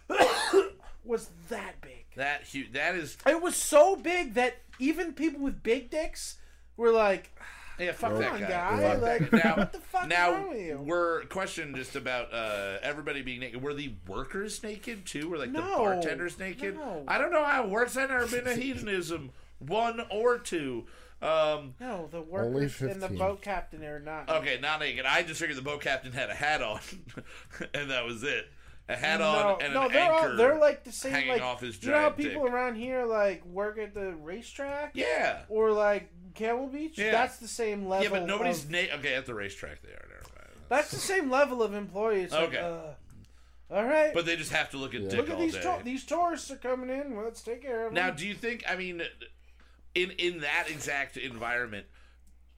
*coughs* *coughs* was that big That huge. That is. it was so big that even people with big dicks were like *sighs* Yeah, fuck that on, guy. guy. Like. Now, what the fuck now wrong with you? we're question just about uh, everybody being naked. Were the workers naked too? Were like the bartenders naked? No. I don't know how it works. I've never been to hedonism, one or two. Um, No, the workers and the boat captain are not. okay, not naked. I just figured the boat captain had a hat on, *laughs* and that was it. A hat no, on and no, an they're anchor. all, they're like the same. hanging like off his you know how people dick. around here like work at the racetrack yeah. or like Camel Beach. Yeah. That's the same level. Yeah, but nobody's Of, naked. Okay, at the racetrack they are. Never mind. that's the same level of employees. Like, Okay. uh, all right. But they just have to look at Yeah. dick look at all these day. to- these tourists are coming in. Well, let's take care of them. Now, do you think? I mean, in in that exact environment,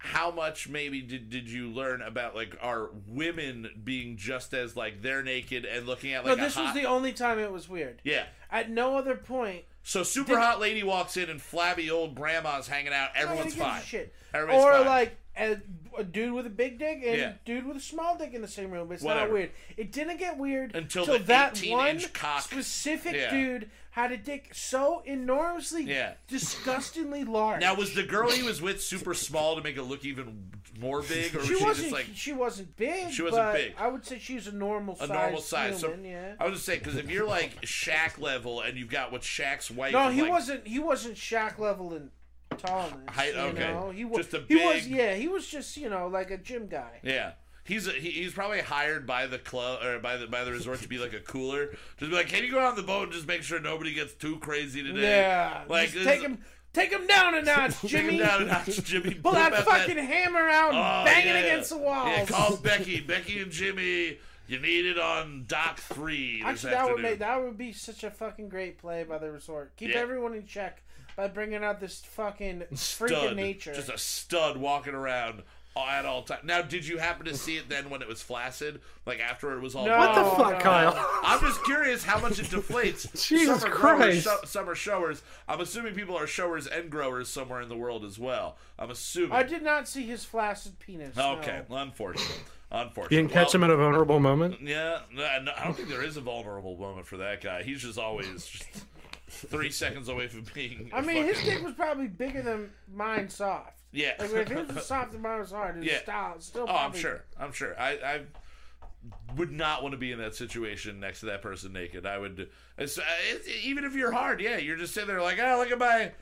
how much maybe did did you learn about like our women being just as like they're naked and looking at no, like this a hot, was the only time it was weird. yeah. At no other point, So super Did- hot lady walks in and flabby old grandma's hanging out. Everyone's nobody gives a fine. Shit. Everybody's or fine. like a, a dude with a big dick and Yeah. a dude with a small dick in the same room. But It's Whatever. not weird. It didn't get weird Until till the that 18 one inch cock. specific Yeah. dude had a dick so enormously, Yeah. disgustingly large. Now was the girl he was with super small to make it look even more big, or was she she, wasn't. just like she wasn't big. She wasn't but big. I would say she's a normal size. a size. normal size? Human, so yeah. I was just saying because if you're like Shaq level and you've got what Shaq's wife, No, he like, wasn't. He wasn't Shaq level in tallness. Height, okay. know? He was. Just a he was. big- Yeah, he was just you know like a gym guy. Yeah. He's a, he, he's probably hired by the club or by the by the resort to be like a cooler. Just be like, can you go on the boat and just make sure nobody gets too crazy today? Yeah, like take him. Take him down a *laughs* notch, Take Jimmy. him down a notch, Jimmy. *laughs* Pull that fucking hammer out and Oh, bang it against the walls. Yeah, call *laughs* Becky. Becky and Jimmy. You need it on Dock Three Actually, that would afternoon. make that would be such a fucking great play by the resort. Keep Yeah. everyone in check by bringing out this fucking *laughs* freak of nature. just a stud walking around at all times. Now, did you happen to see it then when it was flaccid, like after it was all? No. What the fuck, no. Kyle? *laughs* I'm just curious how much it deflates. *laughs* Jesus summer growers, Christ. sho- summer showers. I'm assuming people are showers and growers somewhere in the world as well. I'm assuming. I did not see his flaccid penis. Okay, no. well, unfortunate. Unfortunate. You didn't catch Well, him at a vulnerable moment. Yeah, no, no, I don't think there is a vulnerable moment for that guy. He's just always just three seconds away from being. I mean, his dick was probably bigger than mine soft. Yeah. Like, if his was soft and mine was hard, his Yeah. style still Oh, I'm sure. I'm sure. I, I would not want to be in that situation next to that person naked. I would, it's, uh, it's, even if you're hard, yeah, you're just sitting there like, oh, look at my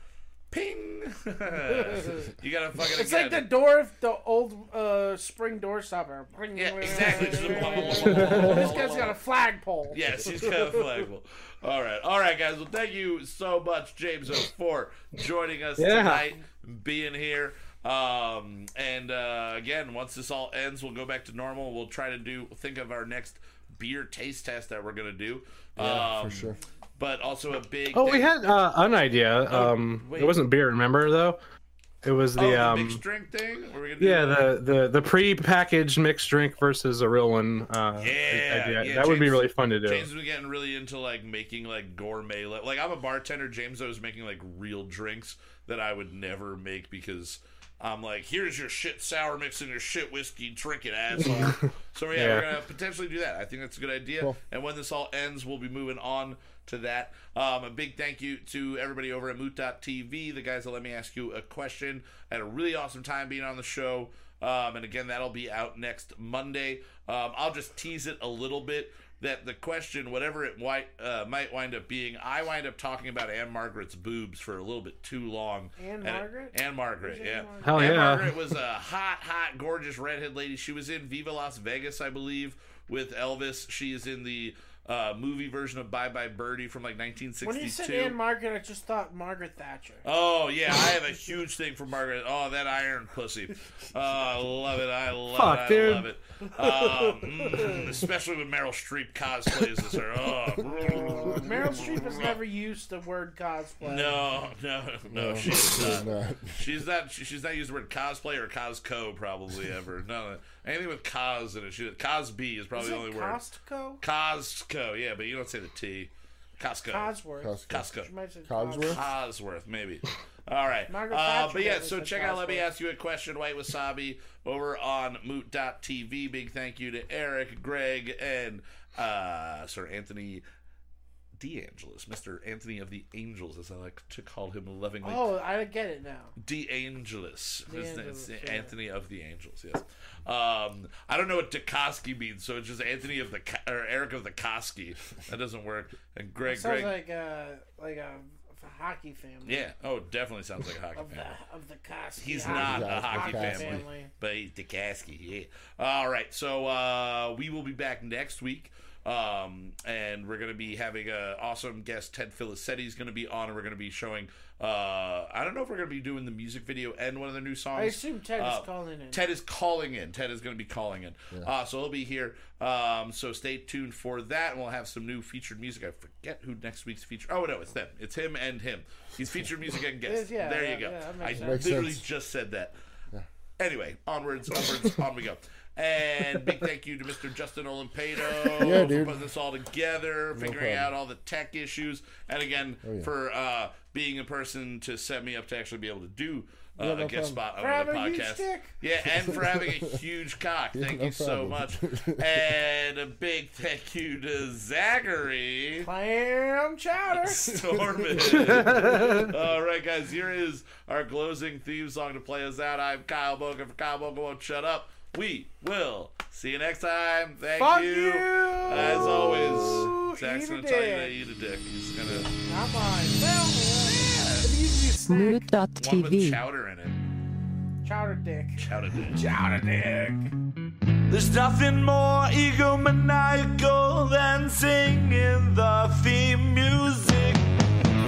ping. *laughs* you gotta fucking. It's again. like the door, the old uh, spring door stopper. Yeah, exactly. *laughs* *laughs* this guy's got a flagpole. Yes, he's got a flagpole. All right, all right, guys. Well, thank you so much, James, for joining us Yeah. tonight, being here. Um, and uh, again, once this all ends, we'll go back to normal. We'll try to do think of our next beer taste test that we're gonna do. Yeah, um, for sure. But also a big. Oh, we had uh, an idea. Um, wait. it wasn't beer, remember though? It was oh, the the um, mixed drink thing. Were we yeah, the the the pre-packaged mixed drink versus a real one. Uh, Yeah, idea. yeah, that would be really fun to do. James was getting really into like making like gourmet. Like, like I'm a bartender. James I was making like real drinks that I would never make because I'm like, here's your shit sour mix and your shit whiskey. Drink it, asshole. *laughs* so yeah, Yeah. we're gonna potentially do that. I think that's a good idea. Cool. And when this all ends, we'll be moving on to that. Um, a big thank you to everybody over at Moot.tv, the guys that let me ask you a question. I had a really awesome time being on the show. Um, and again, that'll be out next Monday. Um, I'll just tease it a little bit that the question, whatever it might, uh, might wind up being, I wind up talking about Ann-Margret's boobs for a little bit too long. Ann-Margret? Anne Margaret, yeah. Ann-Margret? Hell Anne yeah. Margaret was a hot, hot, gorgeous redhead lady. She was in Viva Las Vegas, I believe, with Elvis. She is in the uh, movie version of Bye Bye Birdie from like 1962. When you said Anne Margaret, I just thought Margaret Thatcher. Oh yeah, I have a huge thing for Margaret. Oh, that iron pussy. Oh, I love it. I love Fuck, it. I dude. love it. Um, mm, especially when Meryl Streep cosplays as her. Oh, Meryl Streep has never used the word cosplay. no, no, no, she's She's not. not. She's not. she- She's not used the word cosplay or cosco probably ever. No, anything with cos in it. She, Cosby is probably Is the it only word. Costco? Costco, yeah, but you don't say the T. Costco. Cosworth. Costco. Costco. She might? Cosworth, maybe. All right. Margaret Uh, but yeah, so check out Let Me Ask You a Question, White Wasabi, over on Moot.tv. Big thank you to Eric, Greg, and uh, Sir Anthony DeAngelis, Mr. Anthony of the Angels, as I like to call him lovingly. Oh, I get it now. DeAngelis. DeAngelis, it's yeah. Anthony of the Angels, yes. Um, I don't know what Dukoski means, so it's just Anthony of the or Eric of the Koski. That doesn't work. And Greg, Sounds Greg, like a like a, a hockey family. yeah. Oh, definitely sounds like a hockey Of family. the of the Koski. He's hockey- not a hockey Hockey family, family. but he's the Kasky. Yeah. All right, so uh, we will be back next week. Um, and we're going to be having an awesome guest. Ted Filicetti is going to be on, and we're going to be showing. Uh, I don't know if we're going to be doing the music video and one of the new songs. I assume Ted Uh, is calling in. Ted is calling in. Ted is going to be calling in. Uh, so he'll be here. Um, so stay tuned for that. And we'll have some new featured music. I forget who next week's feature. Oh no, it's them. It's him and him. He's featured music and *laughs* guest. Yeah, there yeah, you go. yeah, I sense. literally just said that. Anyway, onwards, onwards, *laughs* on we go. And big thank you to Mr. Justin Olimpedo *laughs* Yeah, for putting this all together, figuring problem. out all the tech issues, and again Oh, yeah. for uh, being a person to set me up to actually be able to do uh, Yeah, a no guest problem. spot For on the having a huge podcast. Yeah, and for having a *laughs* huge cock. Thank no you so much. *laughs* And a big thank you to Zachary. Clam chowder. Stormin. All right, guys, here is our closing theme song to play us out. I'm Kyle Boca for Kyle Boca Won't Shut Up we will see you next time. Thank Fuck you. you. As always, Zach's going to tell you to eat a dick. He's going to. Not mine. Well, Smooth.tv. One with chowder in it. Chowder dick. Chowder dick. Chowder dick. There's nothing more egomaniacal than singing the theme music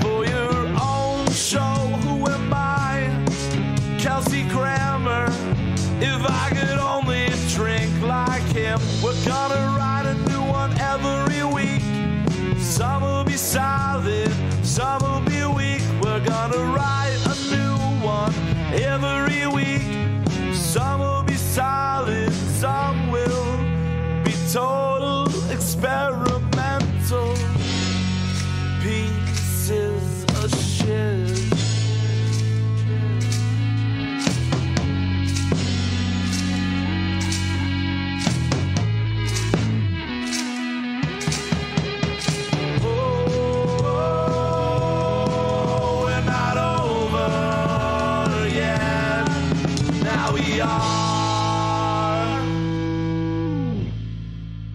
for your own show. Who am I? Kelsey Grammer. If I could only drink like him, we're gonna write a new one every week. Some will be solid, some will be weak. We're gonna write a new one every week. Some will be solid, some will be total experiment.